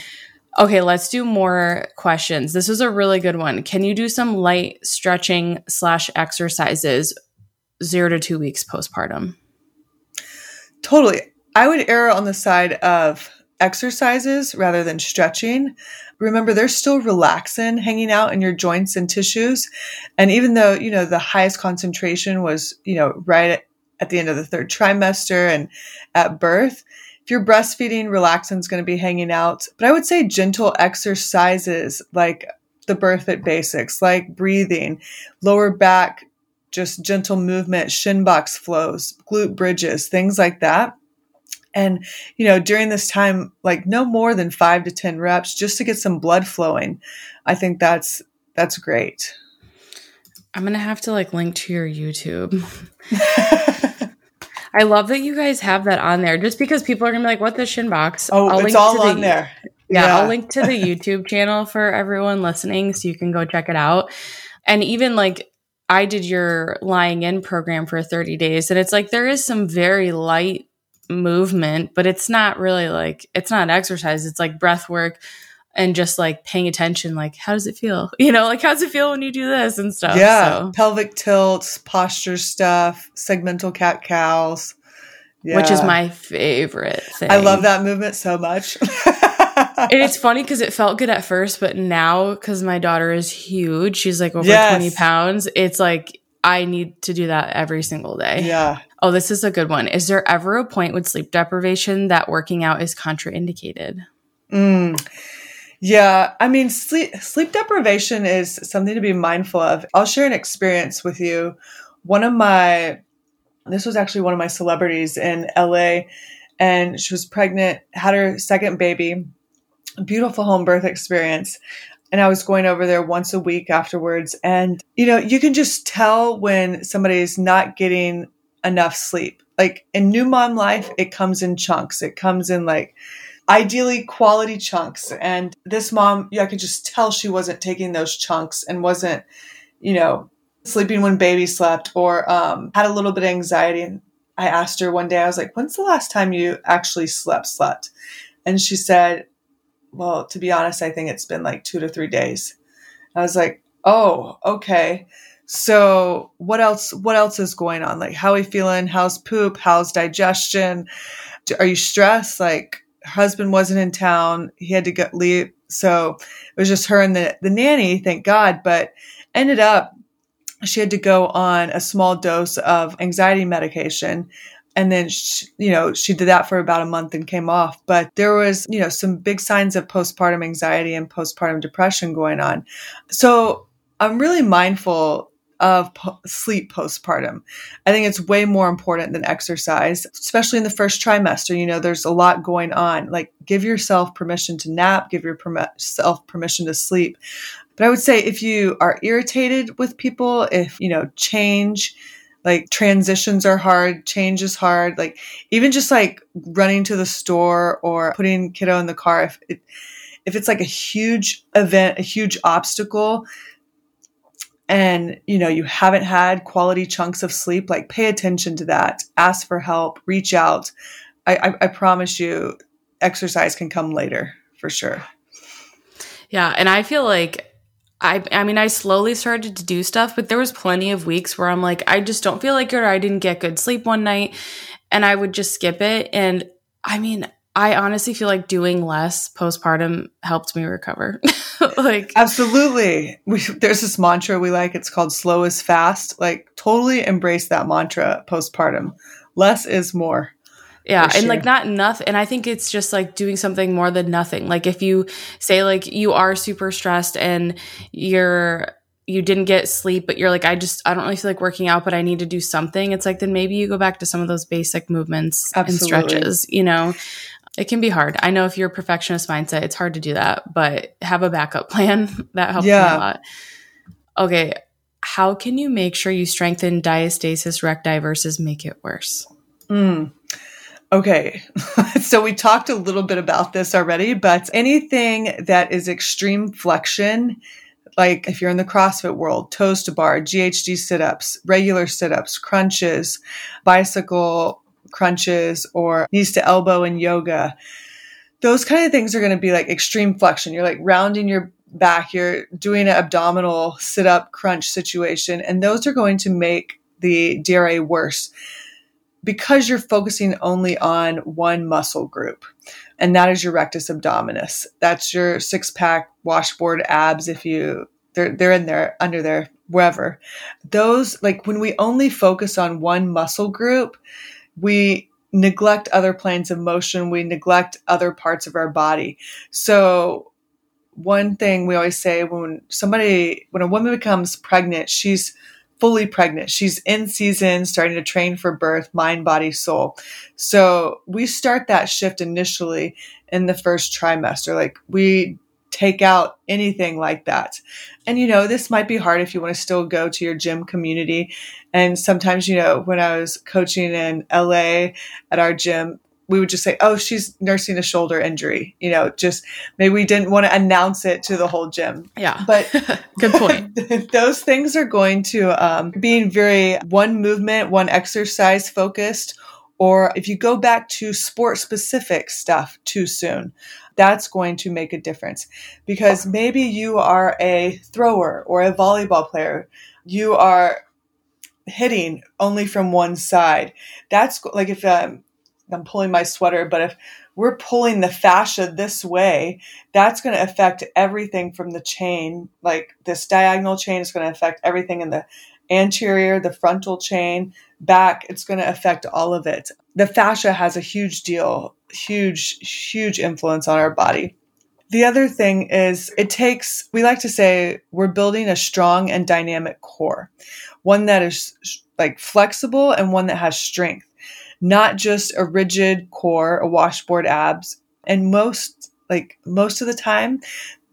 Okay, let's do more questions. This is a really good one. Can you do some light stretching slash exercises zero to two weeks postpartum?
Totally. I would err on the side of exercises rather than stretching. Remember, they're still relaxin, hanging out in your joints and tissues. And even though, you know, the highest concentration was, you know, right at the end of the third trimester and at birth, if you're breastfeeding, relaxin's going to be hanging out. But I would say gentle exercises like the BirthFit basics, like breathing, lower back, just gentle movement, shin box flows, glute bridges, things like that. And, you know, during this time, like no more than five to 10 reps just to get some blood flowing. I think that's, that's great.
I'm going to have to like link to your YouTube. I love that you guys have that on there just because people are gonna be like, what the shin box?
Oh, I'll it's all on the, there.
Yeah, yeah, I'll link to the YouTube channel for everyone listening so you can go check it out. And even like I did your lying in program for 30 days, and it's like there is some very light movement, but it's not really like it's not exercise, it's like breath work and just like paying attention like how does it feel? You know like how does it feel when you do this? and stuff
yeah so. pelvic tilts posture stuff segmental cat cows
yeah. which is my favorite thing.
I love that movement so much.
And it's funny because it felt good at first but now because my daughter is huge she's like over yes. 20 pounds it's like i need to do that every single day.
Yeah.
Oh this is a good one. Is there ever a point with sleep deprivation that working out is contraindicated?
Mm. Yeah, I mean, sleep sleep deprivation is something to be mindful of. I'll share an experience with you. One of my this was actually one of my celebrities in LA and she was pregnant, had her second baby. Beautiful home birth experience. And I was going over there once a week afterwards and you know, you can just tell when somebody's not getting enough sleep. Like in new mom life, it comes in chunks. It comes in like ideally quality chunks. And this mom, I could just tell she wasn't taking those chunks and wasn't, you know, sleeping when baby slept or um, had a little bit of anxiety. And I asked her one day, I was like, when's the last time you actually slept, slept? And she said, well, to be honest, I think it's been like two to three days. I was like, oh, okay. So what else, what else is going on? Like, how are you feeling? How's poop? How's digestion? Are you stressed? Like, husband wasn't in town. He had to go leave. So it was just her and the, the nanny, thank God. But ended up, she had to go on a small dose of anxiety medication. And then, she, you know, she did that for about a month and came off. But there was, you know, some big signs of postpartum anxiety and postpartum depression going on. So I'm really mindful of po- sleep postpartum. I think it's way more important than exercise, especially in the first trimester. You know, there's a lot going on. Like, give yourself permission to nap, give yourself permission to sleep. But I would say if you are irritated with people, if, you know, change, like transitions are hard, change is hard, like even just like running to the store or putting kiddo in the car, if it, if it's like a huge event, a huge obstacle, and you know you haven't had quality chunks of sleep like pay attention to that. Ask for help. Reach out. I, I, I, promise you exercise can come later for sure.
Yeah and i feel like I, I mean i slowly started to do stuff but there was plenty of weeks where i'm like i just don't feel like it or i didn't get good sleep one night and i would just skip it. And i mean I honestly feel like doing less postpartum helped me recover. like
absolutely. We, there's this mantra we like. It's called "slow is fast." Like totally embrace that mantra postpartum. Less is more.
Yeah, sure. and like not enough. And I think it's just like doing something more than nothing. Like if you say like you are super stressed and you're you didn't get sleep, but you're like, I just, I don't really feel like working out, but I need to do something. It's like, then maybe you go back to some of those basic movements Absolutely. and stretches, you know? It can be hard. I know if you're a perfectionist mindset, it's hard to do that, but have a backup plan. that helps yeah. me a lot. Okay. How can you make sure you strengthen diastasis recti versus make it worse?
Mm. Okay. so we talked a little bit about this already, but anything that is extreme flexion, like if you're in the CrossFit world, toes to bar, GHD sit ups, regular sit ups, crunches, bicycle crunches, or knees to elbow in yoga, those kind of things are going to be like extreme flexion. You're like rounding your back, you're doing an abdominal sit up crunch situation, and those are going to make the DRA worse because you're focusing only on one muscle group, and that is your rectus abdominis. That's your six pack washboard abs. If you they're they're in there under there wherever. Those like when we only focus on one muscle group, we neglect other planes of motion. We neglect other parts of our body. So one thing we always say when somebody when a woman becomes pregnant, she's fully pregnant. She's in season, starting to train for birth, mind, body, soul. So we start that shift initially in the first trimester. Like we take out anything like that. And you know, this might be hard if you want to still go to your gym community. And sometimes, you know, when I was coaching in LA at our gym, we would just say, "Oh, she's nursing a shoulder injury." You know, just maybe we didn't want to announce it to the whole gym.
Yeah,
but
good point.
those things are going to um, being very one movement, one exercise focused, or if you go back to sport specific stuff too soon, that's going to make a difference because maybe you are a thrower or a volleyball player, you are hitting only from one side. That's like if um, I'm pulling my sweater, but if we're pulling the fascia this way, that's going to affect everything from the chain. Like this diagonal chain is going to affect everything in the anterior, the frontal chain, back. It's going to affect all of it. The fascia has a huge deal, huge, huge influence on our body. The other thing is it takes, we like to say, we're building a strong and dynamic core, one that is like flexible and one that has strength not just a rigid core, a washboard abs. And most, like most of the time,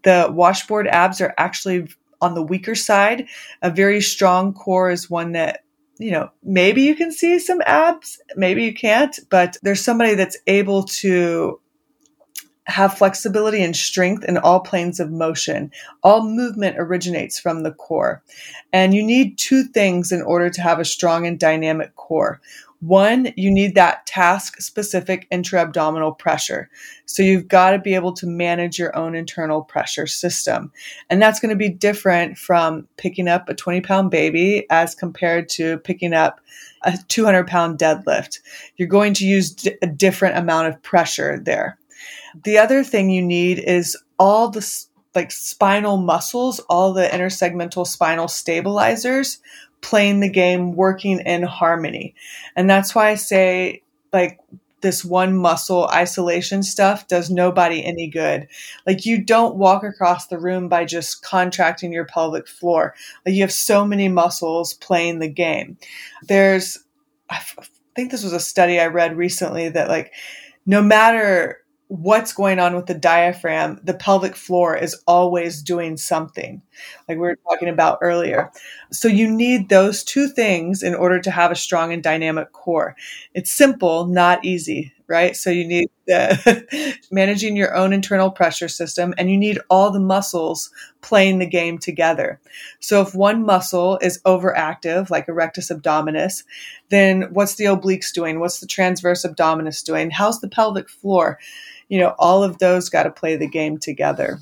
the washboard abs are actually on the weaker side. A very strong core is one that, you know, maybe you can see some abs, maybe you can't, but there's somebody that's able to have flexibility and strength in all planes of motion. All movement originates from the core. And you need two things in order to have a strong and dynamic core. One, you need that task specific intra abdominal pressure. So you've got to be able to manage your own internal pressure system. And that's going to be different from picking up a 20 pound baby as compared to picking up a 200 pound deadlift. You're going to use d- a different amount of pressure there. The other thing you need is all the like spinal muscles, all the intersegmental spinal stabilizers playing the game, working in harmony. And that's why I say, like, this one muscle isolation stuff does nobody any good. Like, you don't walk across the room by just contracting your pelvic floor. Like, you have so many muscles playing the game. There's, I think this was a study I read recently that, like, no matter what's going on with the diaphragm, the pelvic floor is always doing something, like we were talking about earlier. So you need those two things in order to have a strong and dynamic core. It's simple, not easy, right? So you need the managing your own internal pressure system and you need all the muscles playing the game together. So if one muscle is overactive, like a rectus abdominis, then what's the obliques doing? What's the transverse abdominis doing? How's the pelvic floor? You know, all of those got to play the game together.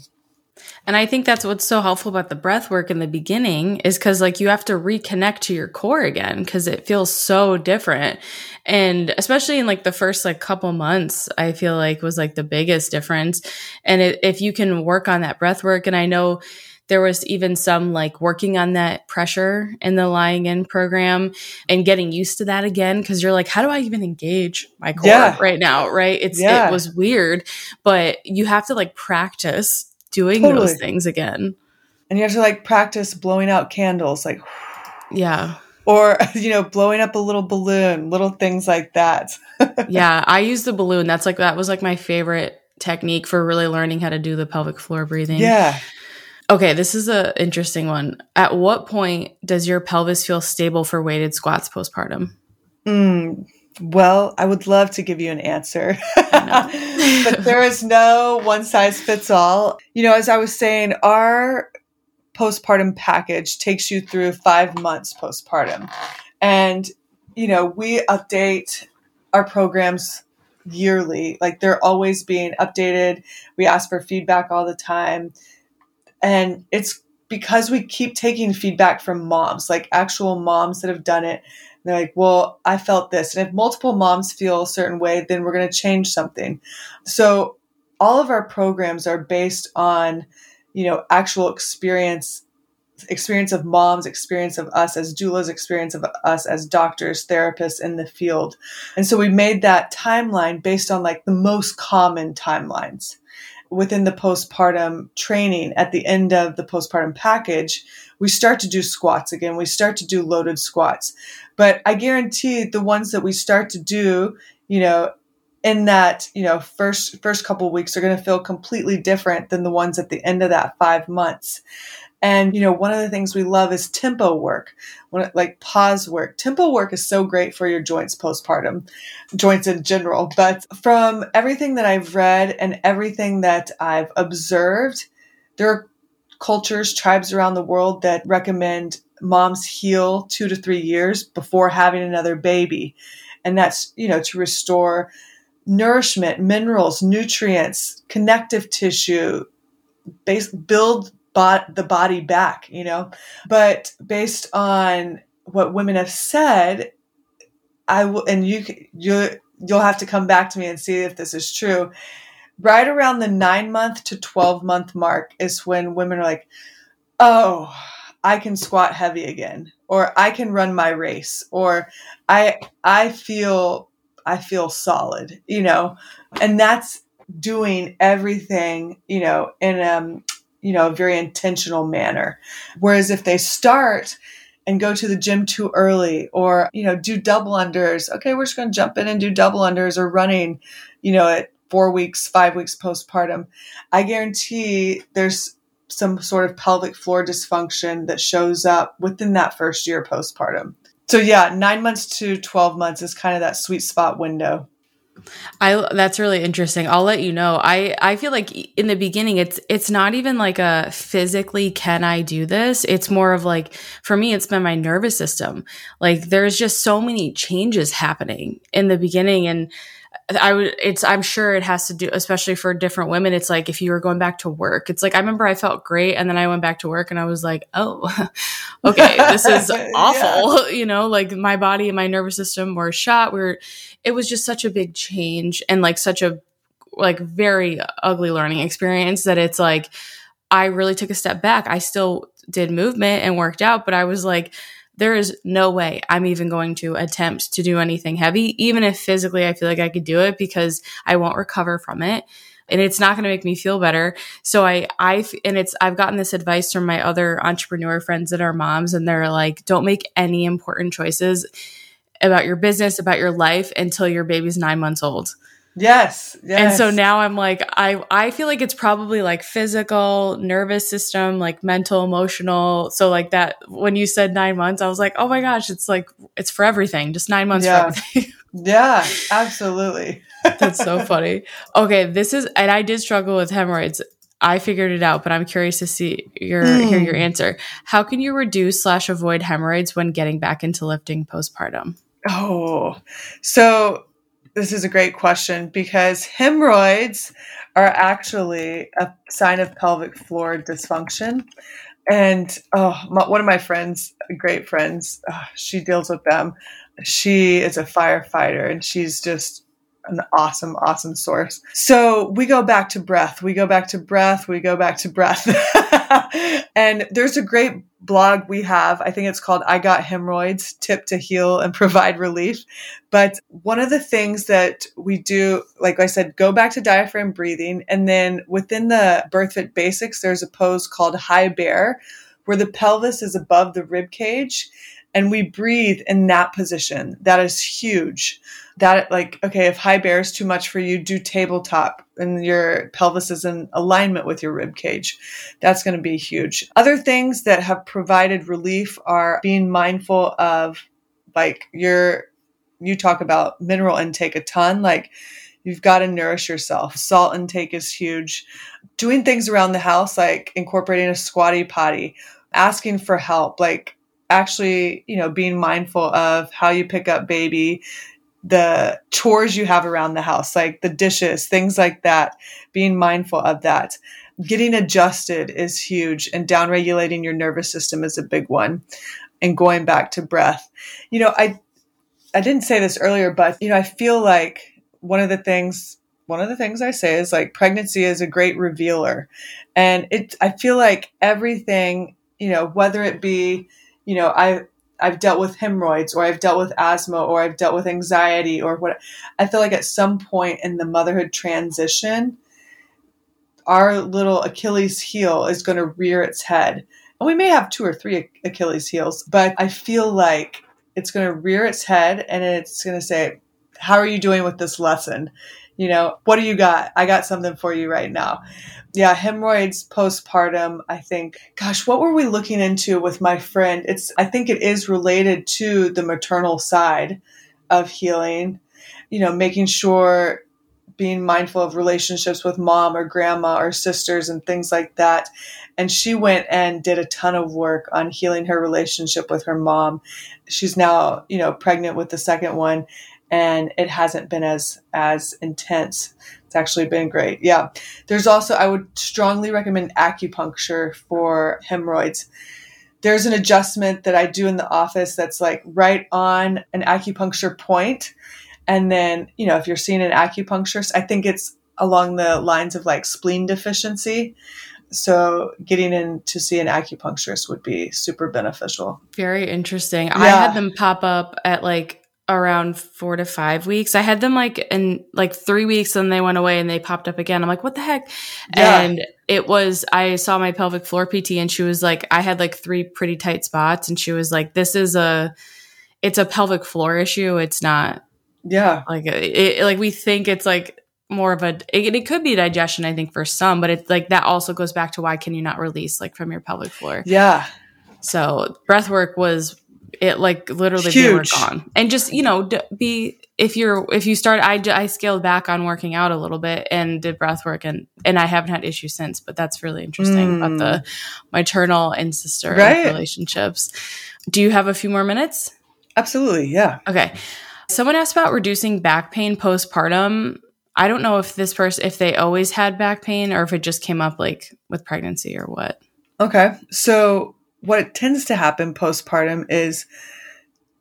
And I think that's what's so helpful about the breath work in the beginning is because like you have to reconnect to your core again because it feels so different. And especially in like the first like couple months, I feel like was like the biggest difference. And it, if you can work on that breath work, and I know there was even some like working on that pressure in the lying in program and getting used to that again because you're like how do i even engage my core yeah. right now? Right? It's yeah. it was weird but you have to like practice doing totally. those things again.
And you have to like practice blowing out candles like
yeah.
or you know blowing up a little balloon little things like that.
Yeah i use the balloon. That's like that was like my favorite technique for really learning how to do the pelvic floor breathing.
Yeah
okay this is a interesting one at what point does your pelvis feel stable for weighted squats postpartum
mm, well i would love to give you an answer but there is no one size fits all you know as i was saying our postpartum package takes you through five months postpartum. And, you know, we update our programs yearly. Like they're always being updated. We ask for feedback all the time. And it's because we keep taking feedback from moms, like actual moms that have done it. They're like, well, I felt this. And if multiple moms feel a certain way, then we're going to change something. So all of our programs are based on you know, actual experience experience of moms, experience of us as doulas, experience of us as doctors, therapists in the field. And so we made that timeline based on like the most common timelines within the postpartum training at the end of the postpartum package. We start to do squats again. We start to do loaded squats. But I guarantee the ones that we start to do, you know, in that you know first first couple weeks are going to feel completely different than the ones at the end of that five months and you know one of the things we love is tempo work when like pause work. Tempo work is so great for your joints postpartum joints in general. But from everything that i've read and everything that i've observed there are cultures tribes around the world that recommend moms heal two to three years before having another baby. And that's you know to restore nourishment, minerals, nutrients, connective tissue, base, build bot, the body back, you know. But based on what women have said, I will, and you you you'll have to come back to me and see if this is true. Right around the nine month to twelve month mark is when women are like, "Oh, I can squat heavy again," or "I can run my race," or "I I feel I feel solid, you know, and that's doing everything, you know, in a, you know, a very intentional manner. Whereas if they start and go to the gym too early or, you know, do double unders, okay, we're just going to jump in and do double unders or running, you know, at four weeks, five weeks postpartum, I guarantee there's some sort of pelvic floor dysfunction that shows up within that first year postpartum. So yeah, nine months to 12 months is kind of that sweet spot window.
I that's really interesting. I'll let you know. I I feel like in the beginning it's it's not even like a physically can I do this? It's more of like for me it's been my nervous system. Like there's just so many changes happening in the beginning and I would, it's, I'm sure it has to do, especially for different women. It's like if you were going back to work, it's like, I remember I felt great. And then I went back to work and I was like, oh, okay, this is awful. yeah. You know, like my body and my nervous system were shot. We were, it was just such a big change and like such a, like very ugly learning experience that it's like, I really took a step back. I still did movement and worked out, but I was like, there is no way I'm even going to attempt to do anything heavy, even if physically I feel like I could do it because I won't recover from it and it's not going to make me feel better. So I, I, and it's, I've gotten this advice from my other entrepreneur friends that are moms and they're like, don't make any important choices about your business, about your life until your baby's nine months old.
Yes, yes.
And so now I'm like, I, I feel like it's probably like physical, nervous system, like mental, emotional. So like that, when you said nine months, I was like, oh my gosh, it's like, it's for everything. Just nine months
yeah.
for everything.
yeah, absolutely.
That's so funny. Okay. This is, and I did struggle with hemorrhoids. I figured it out, but I'm curious to see your mm. hear your answer. How can you reduce slash avoid hemorrhoids when getting back into lifting postpartum?
Oh, so this is a great question because hemorrhoids are actually a sign of pelvic floor dysfunction. And oh, my, one of my friends, great friends, uh, she deals with them. She is a firefighter and she's just an awesome, awesome source. So we go back to breath. We go back to breath. We go back to breath. and there's a great blog we have. I think it's called I Got Hemorrhoids Tip to Heal and Provide Relief. But one of the things that we do, like I said, go back to diaphragm breathing. And then within the BirthFit basics, there's a pose called high bear where the pelvis is above the rib cage and we breathe in that position. That is huge. That like, okay, if high bear is too much for you, do tabletop and your pelvis is in alignment with your rib cage. That's going to be huge. Other things that have provided relief are being mindful of like your, you talk about mineral intake a ton, like You've got to nourish yourself. Salt intake is huge. Doing things around the house, like incorporating a squatty potty, asking for help, like actually, you know, being mindful of how you pick up baby, the chores you have around the house, like the dishes, things like that, being mindful of that. Getting adjusted is huge and down regulating your nervous system is a big one. And going back to breath. You know, I I didn't say this earlier, but you know, I feel like one of the things one of the things I say is like pregnancy is a great revealer. And it I feel like everything, you know, whether it be, you know, I I've dealt with hemorrhoids or I've dealt with asthma or I've dealt with anxiety or what I feel like at some point in the motherhood transition our little Achilles heel is going to rear its head. And we may have two or three Achilles heels, but I feel like it's going to rear its head and it's going to say, how are you doing with this lesson? You know, what do you got? I got something for you right now. Yeah, hemorrhoids postpartum. I think, gosh, what were we looking into with my friend? It's, I think it is related to the maternal side of healing, you know, making sure being mindful of relationships with mom or grandma or sisters and things like that. And she went and did a ton of work on healing her relationship with her mom. She's now, you know, pregnant with the second one and it hasn't been as as intense. It's actually been great. Yeah. There's also I would strongly recommend acupuncture for hemorrhoids. There's an adjustment that I do in the office that's like right on an acupuncture point. And then, you know, if you're seeing an acupuncturist, I think it's along the lines of like spleen deficiency. So getting in to see an acupuncturist would be super beneficial.
Very interesting. Yeah. I had them pop up at like around four to five weeks. I had them like in like three weeks and they went away and they popped up again. I'm like, what the heck? Yeah. And it was, I saw my pelvic floor PT and she was like, I had like three pretty tight spots and she was like, this is a, it's a pelvic floor issue. It's not.
Yeah.
Like, uh, it, like we think it's like more of a, it, it could be digestion, I think for some, but it's like that also goes back to why can you not release like from your pelvic floor?
Yeah.
So breath work was it like literally Huge. they were gone and just you know be if you're if you start I, I scaled back on working out a little bit and did breath work and and i haven't had issues since but that's really interesting mm. about the mm. maternal and sister right. relationships do you have a few more minutes
absolutely yeah
okay someone asked about reducing back pain postpartum i don't know if this person if they always had back pain or if it just came up like with pregnancy or what
okay so what tends to happen postpartum is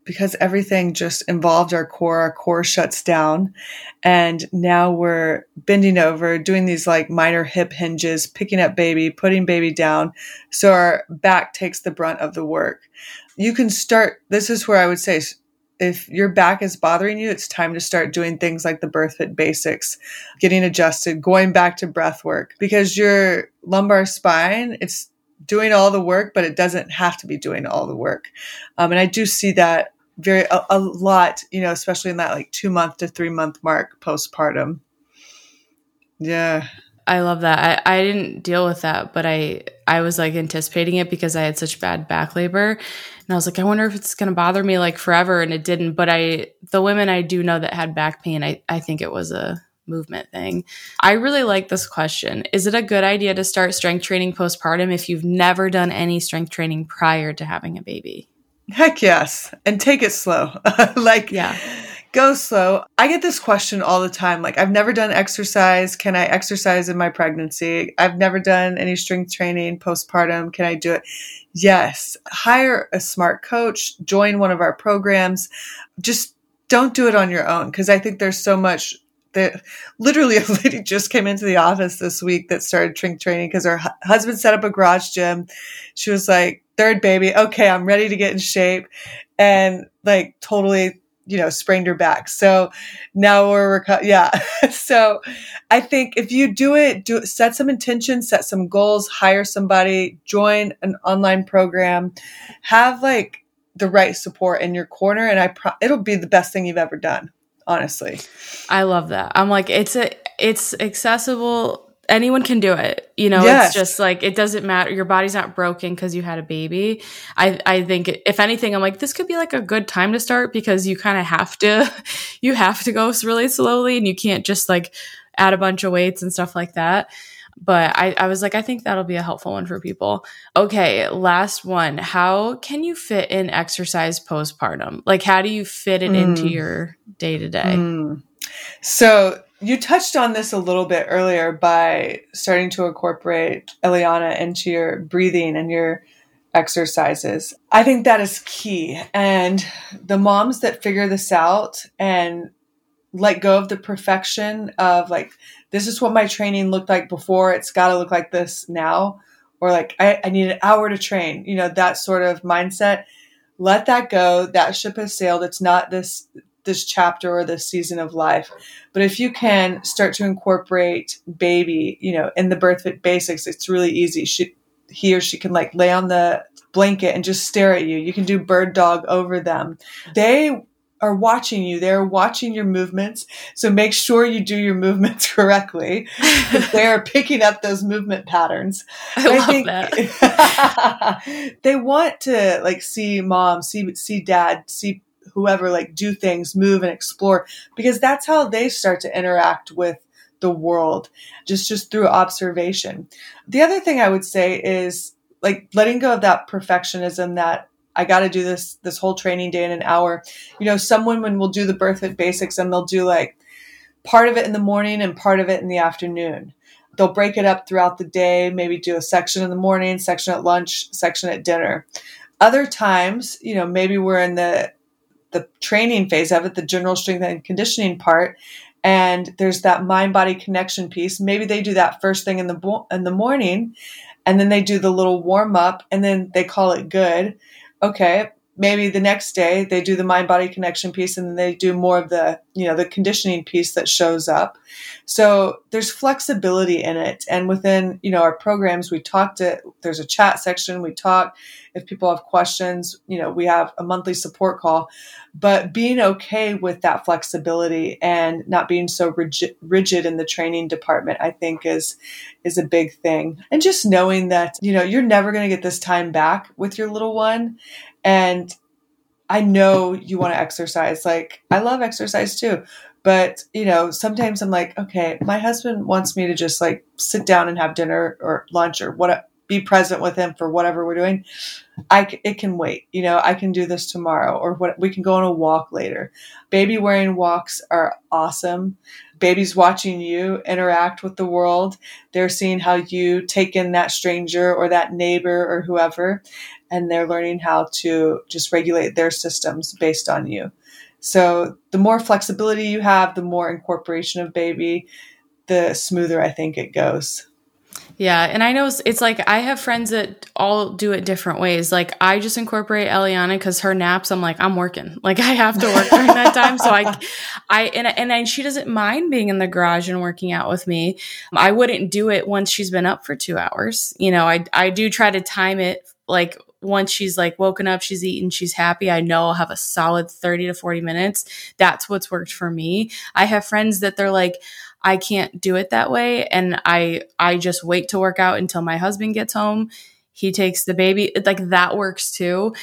because everything just involved our core, our core shuts down. And now we're bending over, doing these like minor hip hinges, picking up baby, putting baby down. So our back takes the brunt of the work. You can start, this is where I would say, if your back is bothering you, it's time to start doing things like the BirthFit basics, getting adjusted, going back to breath work because your lumbar spine, it's doing all the work, but it doesn't have to be doing all the work. Um, and I do see that very a, a, lot, you know, especially in that like two month to three month mark postpartum. Yeah.
I love that. I, I didn't deal with that, but I I was like anticipating it because I had such bad back labor. And I was like, I wonder if it's gonna bother me like forever. And it didn't. But I the women I do know that had back pain, I, I think it was a movement thing. I really like this question. Is it a good idea to start strength training postpartum if you've never done any strength training prior to having a baby?
Heck yes. And take it slow. like, yeah. Go slow. I get this question all the time. Like, I've never done exercise. Can I exercise in my pregnancy? I've never done any strength training postpartum. Can I do it? Yes. Hire a smart coach, join one of our programs. Just don't do it on your own because I think there's so much that literally a lady just came into the office this week that started trink training because her hu- husband set up a garage gym. She was like, third baby. Okay. I'm ready to get in shape and like totally, you know, sprained her back. So now we're, reco- yeah. so I think if you do it, do set some intentions, set some goals, hire somebody, join an online program, have like the right support in your corner and I pro- it'll be the best thing you've ever done, honestly.
I love that. I'm like it's a it's accessible anyone can do it. You know,
Yes.
it's just like it doesn't matter. Your body's not broken because you had a baby. I I think if anything, I'm like this could be like a good time to start because you kind of have to you have to go really slowly and you can't just like add a bunch of weights and stuff like that. But I, I was like, I think that'll be a helpful one for people. Okay, last one. How can you fit in exercise postpartum? Like, how do you fit it into
Mm.
your day to day?
Mm. So you touched on this a little bit earlier by starting to incorporate Eliana into your breathing and your exercises. I think that is key. And the moms that figure this out and let go of the perfection of like, this is what my training looked like before, it's got to look like this now. Or like, I, I need an hour to train, you know, that sort of mindset. Let that go. That ship has sailed. It's not this this chapter or this season of life. But if you can start to incorporate baby, you know, in the BirthFit basics, it's really easy. She, he or she can like lay on the blanket and just stare at you. You can do bird dog over them. They are watching you. They're watching your movements. So make sure you do your movements correctly. they are picking up those movement patterns.
I love that.
they want to like see mom, see see dad, see whoever like do things, move and explore because that's how they start to interact with the world just just through observation. The other thing I would say is like letting go of that perfectionism that I got to do this this whole training day in an hour. You know, some women will do the BirthFit basics and they'll do like part of it in the morning and part of it in the afternoon. They'll break it up throughout the day, maybe do a section in the morning, section at lunch, section at dinner. Other times, you know, maybe we're in the the training phase of it, the general strength and conditioning part, and there's that mind body connection piece. Maybe they do that first thing in the bo- in the morning, and then they do the little warm up, and then they call it good. Okay, maybe the next day they do the mind body connection piece, and then they do more of the you know the conditioning piece that shows up. So there's flexibility in it, and within you know our programs, we talk to. There's a chat section. We talk if people have questions. You know, we have a monthly support call but being okay with that flexibility and not being so rigid, rigid in the training department i think is is a big thing and just knowing that you know you're never going to get this time back with your little one and i know you want to exercise like i love exercise too but you know sometimes i'm like okay my husband wants me to just like sit down and have dinner or lunch or what be present with him for whatever we're doing I, it can wait. You know, I can do this tomorrow, or what we can go on a walk later. Baby wearing walks are awesome. Babies watching you interact with the world. They're seeing how you take in that stranger or that neighbor or whoever, and they're learning how to just regulate their systems based on you. So the more flexibility you have, the more incorporation of baby, the smoother I think it goes.
Yeah, and I know it's, like I have friends that all do it different ways. Like I just incorporate Eliana because her naps. I'm like I'm working. Like I have to work during that time. So I, I and and she doesn't mind being in the garage and working out with me. I wouldn't do it once she's been up for two hours. You know, I I do try to time it like once she's like woken up, she's eaten, she's happy. I know I'll have a solid 30 to 40 minutes. That's what's worked for me. I have friends that they're like, I can't do it that way. And I, I just wait to work out until my husband gets home. He takes the baby. Like that works too.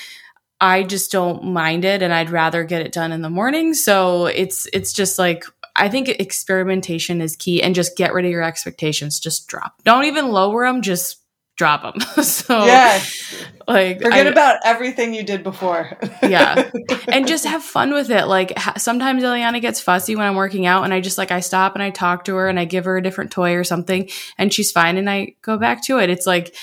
I just don't mind it and I'd rather get it done in the morning. So it's, it's just like, I think experimentation is key and just get rid of your expectations. Just drop. Don't even lower them. Just drop them. so
yes.
like
Forget
I-
about everything you did before.
yeah and just have fun with it like ha- sometimes Eliana gets fussy when I'm working out and I just like I stop and I talk to her and I give her a different toy or something and she's fine and I go back to it it's like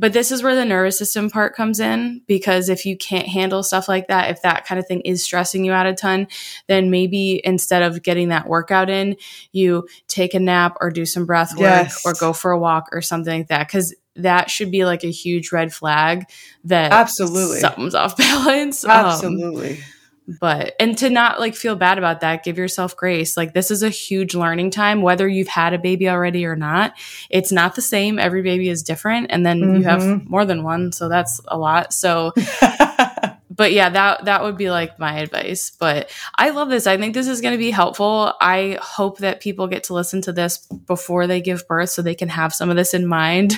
but this is where the nervous system part comes in because if you can't handle stuff like that if that kind of thing is stressing you out a ton then maybe instead of getting that workout in you take a nap or do some breath work
Yes.
or go for a walk or something like that cuz that should be like a huge red flag that
Absolutely.
something's off balance. Um,
Absolutely.
but and to not like feel bad about that, give yourself grace. Like this is a huge learning time, whether you've had a baby already or not. It's not the same. Every baby is different, and then you have
Mhm.
more than one, so that's a lot. So, but yeah, that that would be like my advice. But I love this. I think this is going to be helpful. I hope that people get to listen to this before they give birth so they can have some of this in mind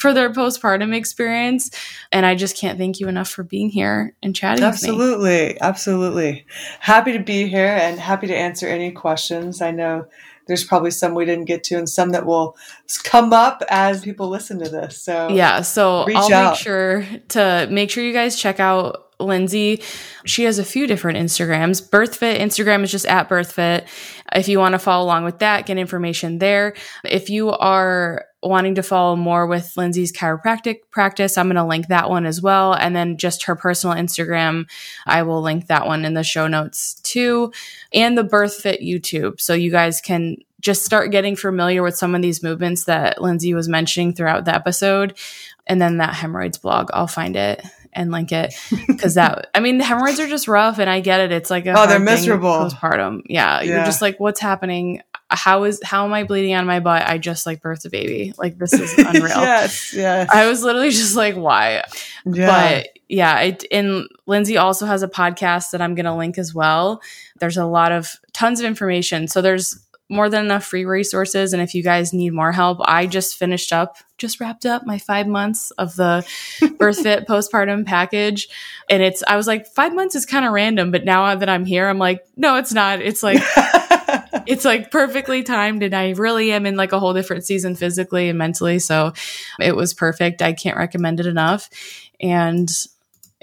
for their postpartum experience. And I just can't thank you enough for being here and chatting
Absolutely. Absolutely. Happy to be here and happy to answer any questions. I know there's probably some we didn't get to and some that will come up as people listen to this. So
yeah, so I'll out. make sure to make sure you guys check out Lindsay. She has a few different Instagrams. BirthFit Instagram is just at BirthFit. If you want to follow along with that, get information there. If you are wanting to follow more with Lindsay's chiropractic practice, I'm going to link that one as well. And then just her personal Instagram, I will link that one in the show notes too. And the BirthFit YouTube. So you guys can just start getting familiar with some of these movements that Lindsay was mentioning throughout the episode. And then that hemorrhoids blog, I'll find it and link it because that I mean the hemorrhoids are just rough and I get it. It's like a
oh they're miserable
postpartum. Yeah, yeah, you're just like what's happening? How is how am I bleeding out of my butt? I just like birthed a baby. Like this is unreal.
yes, yes.
I was literally just like why? Yeah. But yeah, it, and Lindsay also has a podcast that I'm going to link as well. There's a lot of tons of information. So there's more than enough free resources. And if you guys need more help, I just finished up, just wrapped up my five months of the BirthFit postpartum package. And it's, I was like, five months is kind of random. But now that I'm here, I'm like, no, it's not. It's like, it's like perfectly timed. And I really am in like a whole different season physically and mentally. So it was perfect. I can't recommend it enough. And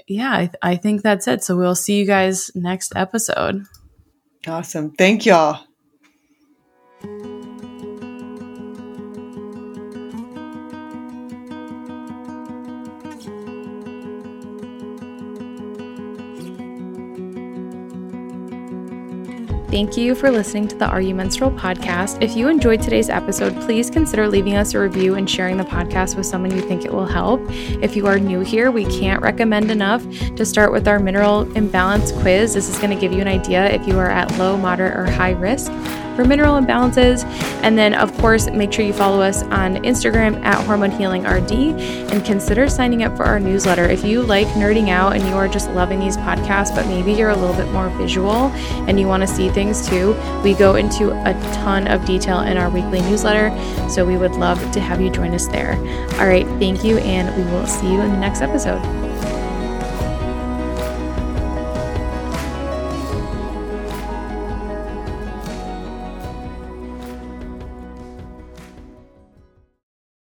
yeah, I, I think that's it. So we'll see you guys next episode.
Awesome. Thank y'all.
Thank you for listening to the Are You Menstrual podcast. If you enjoyed today's episode, please consider leaving us a review and sharing the podcast with someone you think it will help. If you are new here, we can't recommend enough to start with our mineral imbalance quiz. This is going to give you an idea if you are at low, moderate, or high risk for mineral imbalances. And then, of course, make sure you follow us on Instagram at Hormone Healing RD and consider signing up for our newsletter. If you like nerding out and you are just loving these podcasts, but maybe you're a little bit more visual and you want to see things too, we go into a ton of detail in our weekly newsletter. So we would love to have you join us there. All right, thank you, and we will see you in the next episode.